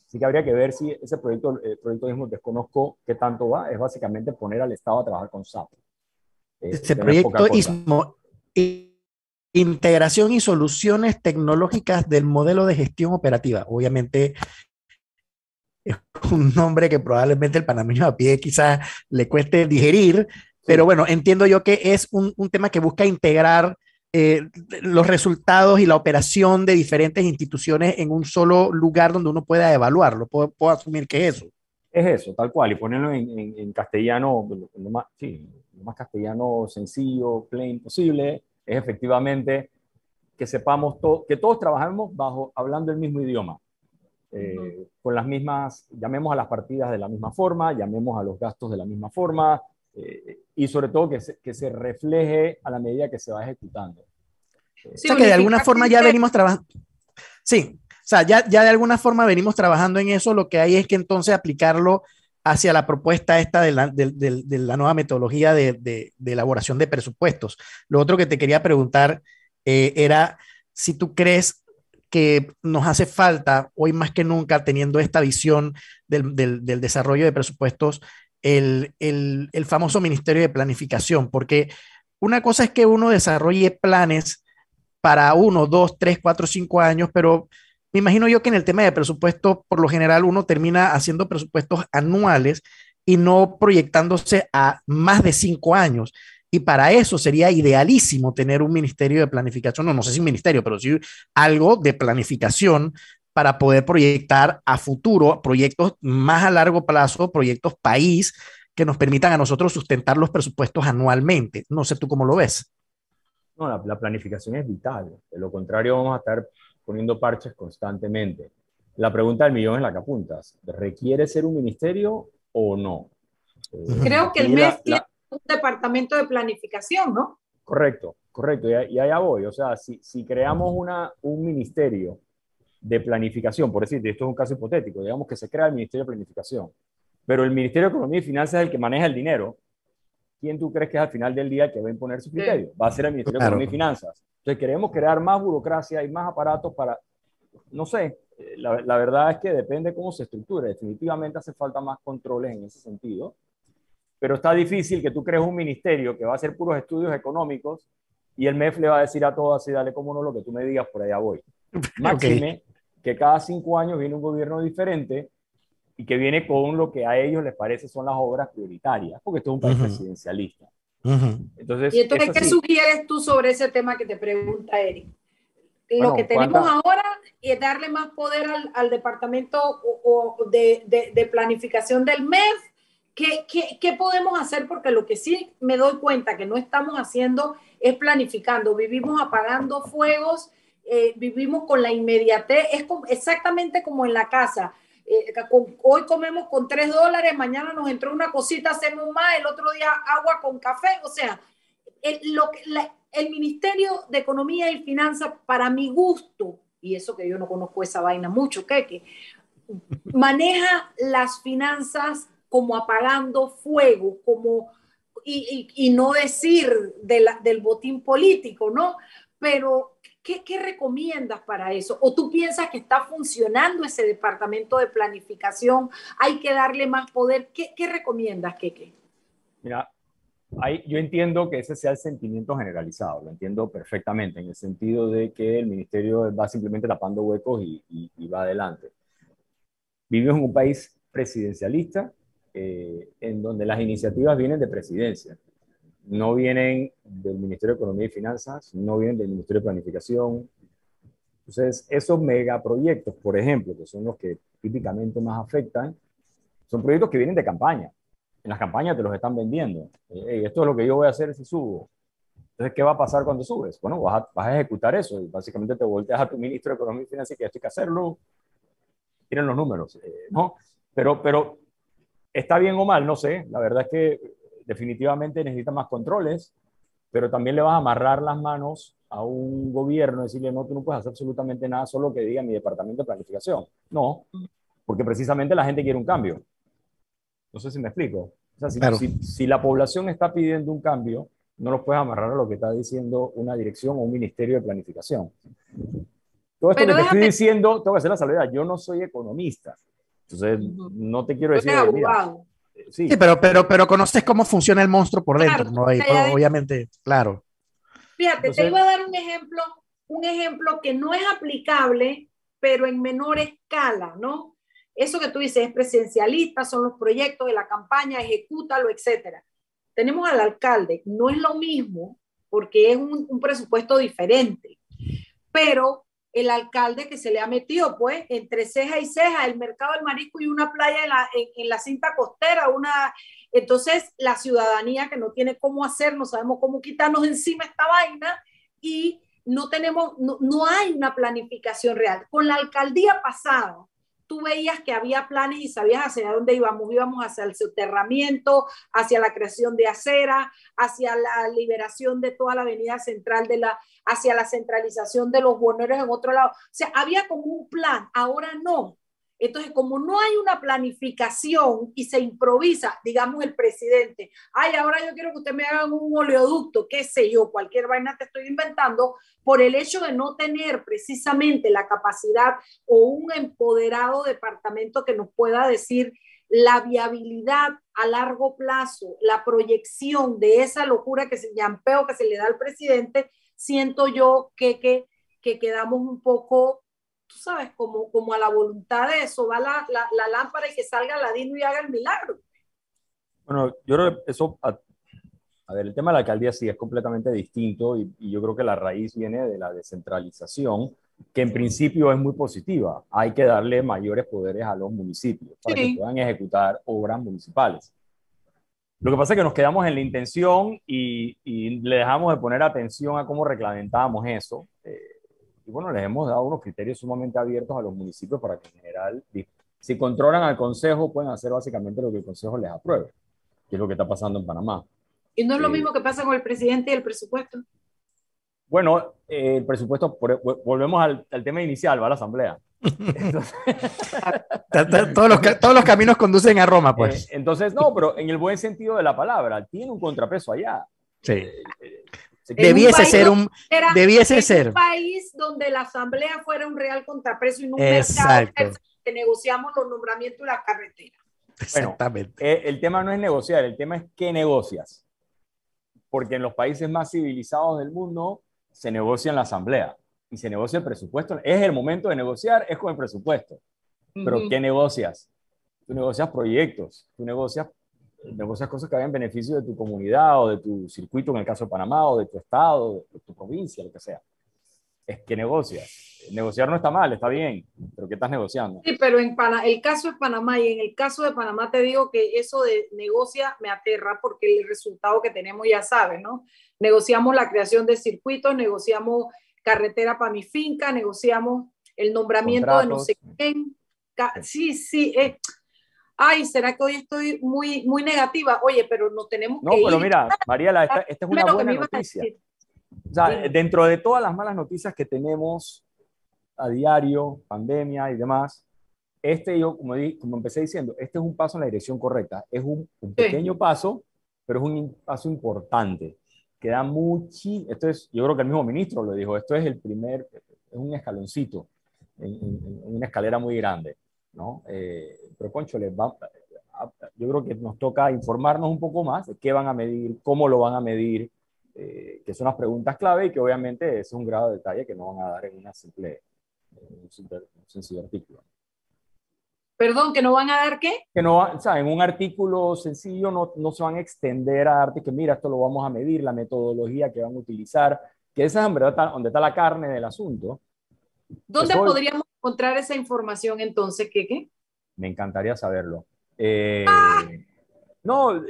Así que habría que ver si ese proyecto, el proyecto mismo desconozco qué tanto va, es básicamente poner al Estado a trabajar con SAP. Eh, ese proyecto ISMO, integración y soluciones tecnológicas del modelo de gestión operativa. Obviamente es un nombre que probablemente el panameño a pie quizás le cueste digerir, pero bueno, entiendo yo que es un, un tema que busca integrar eh, los resultados y la operación de diferentes instituciones en un solo lugar donde uno pueda evaluarlo. Puedo, puedo asumir que es eso. Es eso, tal cual, y ponerlo en, en, castellano, lo más, sí, lo más castellano sencillo, plain posible, es efectivamente que sepamos, to que todos trabajemos bajo, hablando el mismo idioma, eh, con las mismas, llamemos a las partidas de la misma forma, llamemos a los gastos de la misma forma, eh, y sobre todo que se, que se, refleje a la medida que se va ejecutando. o sea que de alguna forma ya venimos trabajando. Sí, o sea, ya, ya de alguna forma venimos trabajando en eso, lo que hay es que entonces aplicarlo hacia la propuesta esta de la, de, de, de la nueva metodología de, elaboración de presupuestos. Lo otro que te quería preguntar eh, era si tú crees que nos hace falta hoy más que nunca, teniendo esta visión del, del desarrollo de presupuestos, el, el, el famoso Ministerio de Planificación, porque una cosa es que uno desarrolle planes para uno, dos, tres, cuatro, cinco años, pero me imagino yo que en el tema de presupuesto, por lo general, uno termina haciendo presupuestos anuales y no proyectándose a más de cinco años. Y para eso sería idealísimo tener un ministerio de planificación, no, no sé si un ministerio, pero sí algo de planificación para poder proyectar a futuro proyectos más a largo plazo, proyectos país que nos permitan a nosotros sustentar los presupuestos anualmente. No sé tú cómo lo ves. No, la, la planificación es vital. De lo contrario, vamos a estar poniendo parches constantemente. La pregunta del millón es la que apuntas. ¿Requiere ser un ministerio o no? Creo que el MES tiene un departamento de planificación, ¿no? Correcto, correcto. Y, y allá voy. O sea, si, si creamos una, un ministerio de planificación, por decir, esto es un caso hipotético, digamos que se crea el Ministerio de Planificación, pero el Ministerio de Economía y Finanzas es el que maneja el dinero, ¿quién tú crees que es al final del día el que va a imponer su criterio? Va a ser el Ministerio de Economía y Finanzas. Entonces queremos crear más burocracia y más aparatos para, no sé, eh, la, la verdad es que depende cómo se estructure. Definitivamente hace falta más controles en ese sentido, pero está difícil que tú crees un ministerio que va a hacer puros estudios económicos y el MEF le va a decir a todos así, dale como no lo que tú me digas, por allá voy. Máxime que cada cinco años viene un gobierno diferente y que viene con lo que a ellos les parece son las obras prioritarias, porque esto es un país uh -huh. presidencialista. Uh -huh. Entonces, ¿Y entonces qué sugieres tú sobre ese tema que te pregunta Eric? Lo bueno, que tenemos ¿cuánta? ahora es darle más poder al, al departamento o, o de, de, de, planificación del MEF. ¿Qué, ¿Qué, ¿Qué podemos hacer? Porque lo que sí me doy cuenta que no estamos haciendo es planificando. Vivimos apagando fuegos eh, vivimos con la inmediatez, es exactamente como en la casa. Eh, hoy comemos con tres dólares, mañana nos entró una cosita, hacemos más, el otro día agua con café, o sea, el, el Ministerio de Economía y Finanzas, para mi gusto, y eso que yo no conozco esa vaina mucho, que maneja las finanzas como apagando fuego, como, y, no decir del botín político, ¿no? Pero ¿Qué, ¿qué, recomiendas para eso? ¿O tú piensas que está funcionando ese departamento de planificación? ¿Hay que darle más poder? ¿Qué, recomiendas, Keke? Mira, yo entiendo que ese sea el sentimiento generalizado, lo entiendo perfectamente, en el sentido de que el ministerio va simplemente tapando huecos y, y va adelante. Vivimos en un país presidencialista eh, en donde las iniciativas vienen de presidencia no vienen del Ministerio de Economía y Finanzas, no vienen del Ministerio de Planificación. Entonces, esos megaproyectos, por ejemplo, que son los que típicamente más afectan, son proyectos que vienen de campaña. En las campañas te los están vendiendo. Hey, esto es lo que yo voy a hacer si subo. Entonces, ¿qué va a pasar cuando subes? Bueno, vas a, vas a ejecutar eso y básicamente te volteas a tu ministro de Economía y Finanzas y que esto hay que hacerlo. Tienen los números, eh, ¿no? Pero, pero, ¿está bien o mal? No sé. La verdad es que definitivamente necesita más controles, pero también le vas a amarrar las manos a un gobierno, decirle, no, tú no puedes hacer absolutamente nada, solo que diga mi departamento de planificación. No, porque precisamente la gente quiere un cambio. No sé si me explico. O sea, si, claro. si, si la población está pidiendo un cambio, no los puedes amarrar a lo que está diciendo una dirección o un ministerio de planificación. todo esto que te estoy diciendo, tengo que hacer la salvedad, yo no soy economista. Entonces, no te quiero decir... Mira, sí. sí, pero, pero, pero conoces cómo funciona el monstruo por dentro, ¿no? obviamente, claro. Fíjate, te iba a dar un ejemplo, un ejemplo que no es aplicable, pero en menor escala, ¿no? Eso que tú dices es presidencialista, son los proyectos de la campaña, ejecútalo, etcétera. Tenemos al alcalde, no es lo mismo porque es un, un presupuesto diferente, pero el alcalde que se le ha metido, pues, entre ceja y ceja, el mercado del marisco y una playa en la, en, la cinta costera, una... Entonces, la ciudadanía que no tiene cómo hacer, no sabemos cómo quitarnos encima esta vaina y no tenemos, no, no hay una planificación real. Con la alcaldía pasada, tú veías que había planes y sabías hacia dónde íbamos. Íbamos hacia el soterramiento, hacia la creación de acera, hacia la liberación de toda la avenida central, de la, hacia la centralización de los boneros en otro lado. O sea, había como un plan, ahora no. Entonces, como no hay una planificación y se improvisa, digamos el presidente, ay, ahora yo quiero que usted me haga un oleoducto, qué sé yo, cualquier vaina te estoy inventando, por el hecho de no tener precisamente la capacidad o un empoderado departamento que nos pueda decir la viabilidad a largo plazo, la proyección de esa locura que se llampeo que se le da al presidente, siento yo que, que, que quedamos un poco tú sabes, como, como a la voluntad de eso, va la, la, la lámpara y que salga Ladino y haga el milagro. Bueno, yo creo que eso, a, ver, el tema de la alcaldía sí es completamente distinto y, yo creo que la raíz viene de la descentralización, que en principio es muy positiva. Hay que darle mayores poderes a los municipios para que puedan ejecutar obras municipales. Lo que pasa es que nos quedamos en la intención y, y le dejamos de poner atención a cómo reglamentábamos eso. Eh, y bueno, les hemos dado unos criterios sumamente abiertos a los municipios para que en general, si controlan al Consejo, pueden hacer básicamente lo que el Consejo les apruebe, que es lo que está pasando en Panamá. ¿Y no es lo mismo que pasa con el presidente y el presupuesto? Bueno, eh, el presupuesto, volvemos al, tema inicial, va a la Asamblea. todos, los, todos los caminos conducen a Roma, pues. Eh, entonces, no, pero en el buen sentido de la palabra, tiene un contrapeso allá. Sí. Debiese ser un. debiese ser. un país donde la asamblea fuera un real contraprecio y no un mercado que negociamos los nombramientos y las carreteras. Exactamente. Eh, el tema no es negociar, el tema es qué negocias. Porque en los países más civilizados del mundo se negocia en la asamblea y se negocia el presupuesto. Es el momento de negociar, es con el presupuesto. Pero ¿qué negocias? Tú negocias proyectos, tú negocias negocias cosas que hagan beneficio de tu comunidad o de tu circuito, en el caso de Panamá, o de tu estado, de tu provincia, lo que sea. Es que negocias. Negociar no está mal, está bien, pero ¿qué estás negociando? Sí, pero en el caso es Panamá y en el caso de Panamá te digo que eso de negocia me aterra porque el resultado que tenemos ya sabes, ¿no? Negociamos la creación de circuitos, negociamos carretera para mi finca, negociamos el nombramiento de no sé quién. Sí, sí, eh, ay, ¿será que hoy estoy muy, muy negativa? Oye, pero no tenemos no, que No, pero mira, Mariela, esta, esta es una buena noticia. O sea, dentro de todas las malas noticias que tenemos a diario, pandemia y demás, este yo, como, como empecé diciendo, este es un paso en la dirección correcta. Es un, pequeño paso, pero es un paso importante. Queda mucho, esto es, yo creo que el mismo ministro lo dijo, esto es el primer, es un escaloncito en una escalera muy grande. ¿No? Eh, pero, Concho, les va, yo creo que nos toca informarnos un poco más de qué van a medir, cómo lo van a medir, eh, que son las preguntas clave y que obviamente es un grado de detalle que no van a dar en una simple, un, sencillo artículo. Perdón, que no van a dar qué? Que no, o sea, en un artículo sencillo no, no se van a extender a darte que mira, esto lo vamos a medir, la metodología que van a utilizar, que esa es en verdad donde está la carne del asunto. ¿Dónde podríamos encontrar esa información entonces, Keke? Me encantaría saberlo. Eh, no,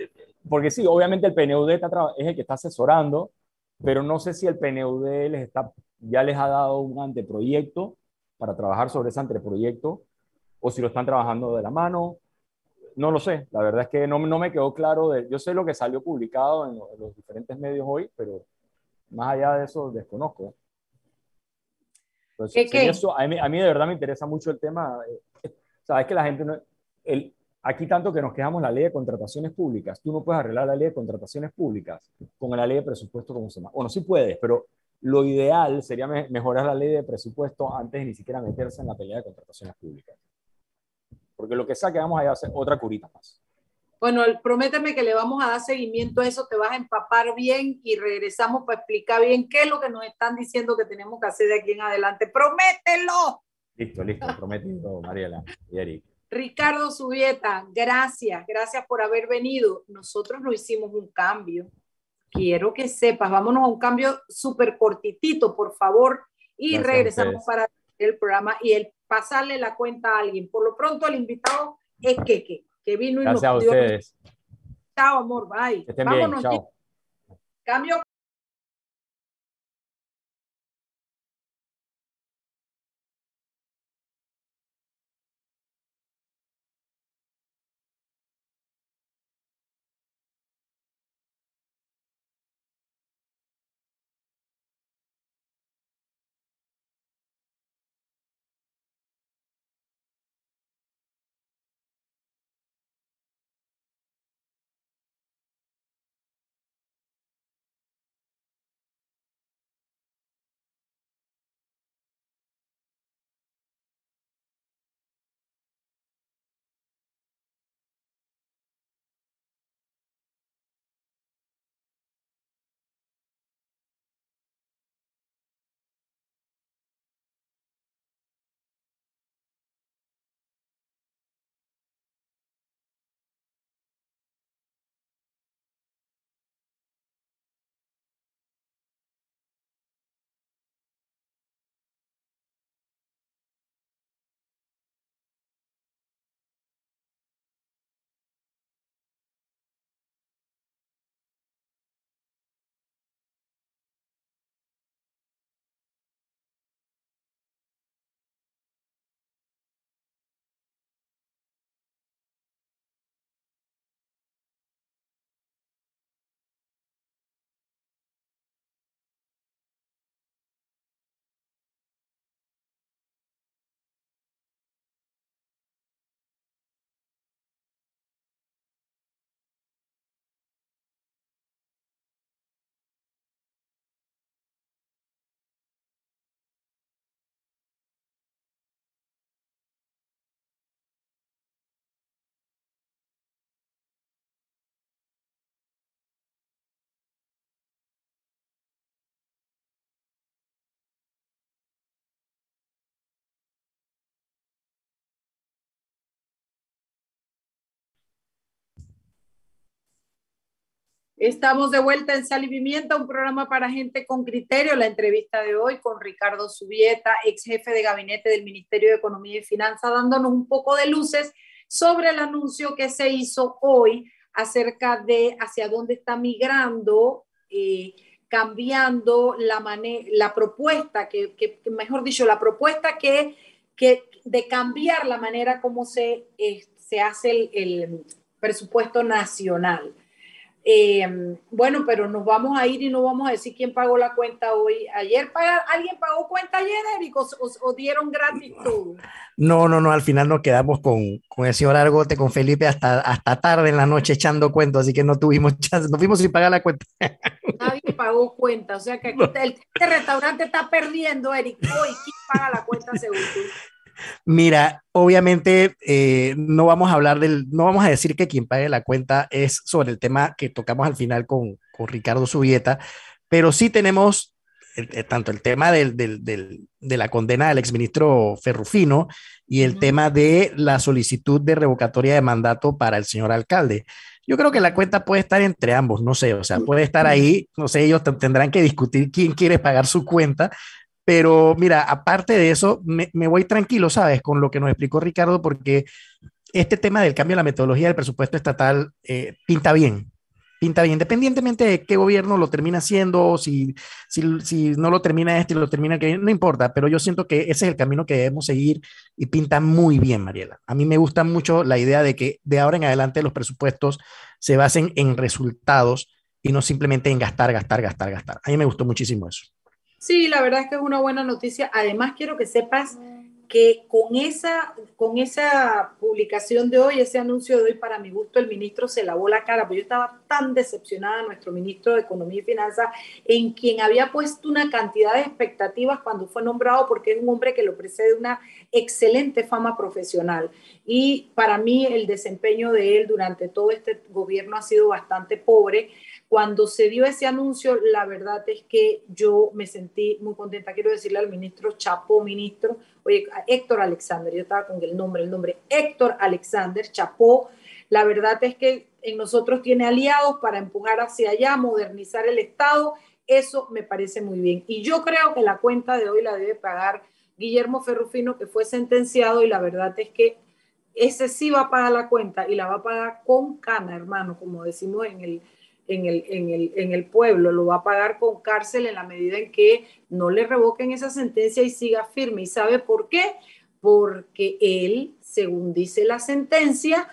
porque sí, obviamente el PNUD es el que está asesorando, pero no sé si el PNUD les está, ya les ha dado un anteproyecto para trabajar sobre ese anteproyecto o si lo están trabajando de la mano. No lo sé, la verdad es que no, no me quedó claro. De, yo sé lo que salió publicado en los diferentes medios hoy, pero más allá de eso desconozco. Entonces, Eso, a, mí, a, mí, de verdad me interesa mucho el tema. Eh, Sabes que la gente no. El, aquí tanto que nos quejamos la ley de contrataciones públicas, tú no puedes arreglar la ley de contrataciones públicas con la ley de presupuesto como se llama. Bueno, sí puedes, pero lo ideal sería mejorar la ley de presupuesto antes de ni siquiera meterse en la pelea de contrataciones públicas. Porque lo que sea que vamos a hacer otra curita más. Bueno, prométeme que le vamos a dar seguimiento a eso, te vas a empapar bien y regresamos para explicar bien qué es lo que nos están diciendo que tenemos que hacer de aquí en adelante. ¡Promételo! Listo, listo, prometido, Mariela y Eric. Ricardo Subieta, gracias, gracias por haber venido. Nosotros no hicimos un cambio. Quiero que sepas, vámonos a un cambio súper cortitito, por favor, y regresamos para el programa y el pasarle la cuenta a alguien. Por lo pronto, el invitado es Keke que vino y Gracias nos a ustedes. Chao, amor, bye. Que Vámonos. Bien, chao. Cambio. Estamos de vuelta en Sal y Pimienta, un programa para gente con criterio. La entrevista de hoy con Ricardo Subieta, ex jefe de gabinete del Ministerio de Economía y Finanzas, dándonos un poco de luces sobre el anuncio que se hizo hoy acerca de hacia dónde está migrando, eh, cambiando la, la propuesta, que, mejor dicho, la propuesta que, de cambiar la manera como se, eh, se hace el presupuesto nacional. Eh, bueno, pero nos vamos a ir y no vamos a decir quién pagó la cuenta hoy. Ayer alguien pagó cuenta ayer, Eric, o, dieron gratis todo. No, no, no, al final nos quedamos con, con el señor Argote, con Felipe hasta, hasta tarde en la noche echando cuentos, así que no tuvimos chance, nos fuimos sin pagar la cuenta. Nadie pagó cuenta, o sea que aquí este restaurante está perdiendo, Eric. Hoy, ¿quién paga la cuenta según tú? Mira, obviamente eh, no vamos a hablar del, no vamos a decir que quien pague la cuenta es sobre el tema que tocamos al final con, con Ricardo Subieta, pero sí tenemos eh, tanto el tema del, del, del, de la condena del exministro Ferrufino y el tema de la solicitud de revocatoria de mandato para el señor alcalde. Yo creo que la cuenta puede estar entre ambos, no sé, o sea, puede estar ahí, no sé, ellos tendrán que discutir quién quiere pagar su cuenta, pero mira, aparte de eso, me, voy tranquilo, ¿sabes? Con lo que nos explicó Ricardo, porque este tema del cambio de la metodología del presupuesto estatal eh, pinta bien. Pinta bien, independientemente de qué gobierno lo termina haciendo, si, si, si no lo termina este y lo termina que no importa, pero yo siento que ese es el camino que debemos seguir y pinta muy bien, Mariela. A mí me gusta mucho la idea de que de ahora en adelante los presupuestos se basen en resultados y no simplemente en gastar, gastar, gastar, gastar. A mí me gustó muchísimo eso. Sí, la verdad es que es una buena noticia. Además, quiero que sepas que con esa, con esa publicación de hoy, ese anuncio de hoy, para mi gusto, el ministro se lavó la cara, porque yo estaba tan decepcionada, nuestro ministro de Economía y Finanzas, en quien había puesto una cantidad de expectativas cuando fue nombrado, porque es un hombre que lo precede una excelente fama profesional. Y para mí el desempeño de él durante todo este gobierno ha sido bastante pobre. Cuando se dio ese anuncio, la verdad es que yo me sentí muy contenta. Quiero decirle al ministro Chapo, ministro, oye, Héctor Alexander, yo estaba con el nombre, el nombre Héctor Alexander Chapó. La verdad es que en nosotros tiene aliados para empujar hacia allá, modernizar el Estado. Eso me parece muy bien. Y yo creo que la cuenta de hoy la debe pagar Guillermo Ferrufino, que fue sentenciado, y la verdad es que ese sí va a pagar la cuenta y la va a pagar con cana, hermano, como decimos en el, en el, en, el, en el pueblo, lo va a pagar con cárcel en la medida en que no le revoquen esa sentencia y siga firme. ¿Y sabe por qué? Porque él, según dice la sentencia,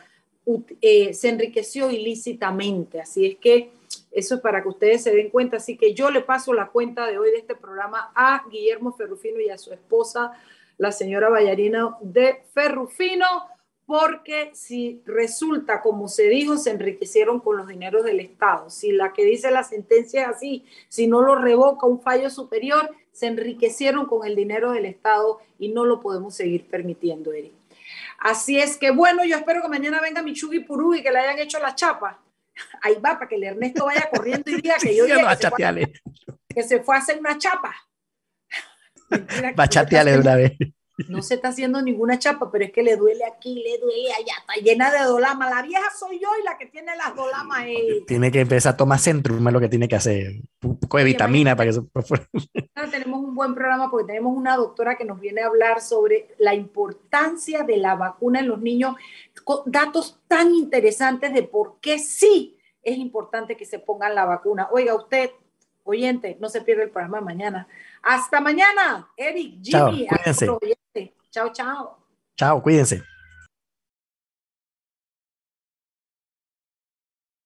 eh, se enriqueció ilícitamente. Así es que eso es para que ustedes se den cuenta. Así que yo le paso la cuenta de hoy de este programa a Guillermo Ferrufino y a su esposa, la señora Ballarina de Ferrufino porque si resulta, como se dijo, se enriquecieron con los dineros del Estado. Si la que dice la sentencia es así, si no lo revoca un fallo superior, se enriquecieron con el dinero del Estado y no lo podemos seguir permitiendo, Eric. Así es que bueno, yo espero que mañana venga Michugi Purú y que le hayan hecho la chapa. Ahí va, para que el Ernesto vaya corriendo y diga que yo ya que, se fue, que se fue a hacer una chapa. De una vez no se está haciendo ninguna chapa, pero es que le duele aquí, le duele allá, está llena de dolama. La vieja soy yo y la que tiene las dolamas es. Tiene que empezar a tomar Centrum, es lo que tiene que hacer. Un poco de vitamina para que se. tenemos un buen programa porque tenemos una doctora que nos viene a hablar sobre la importancia de la vacuna en los niños, datos tan interesantes de por qué sí es importante que se pongan la vacuna. Oiga, usted, oyente, no se pierda el programa de mañana. Hasta mañana, Eric, Jimmy, Chao, cuídense. Chao, chao. Chao, cuídense.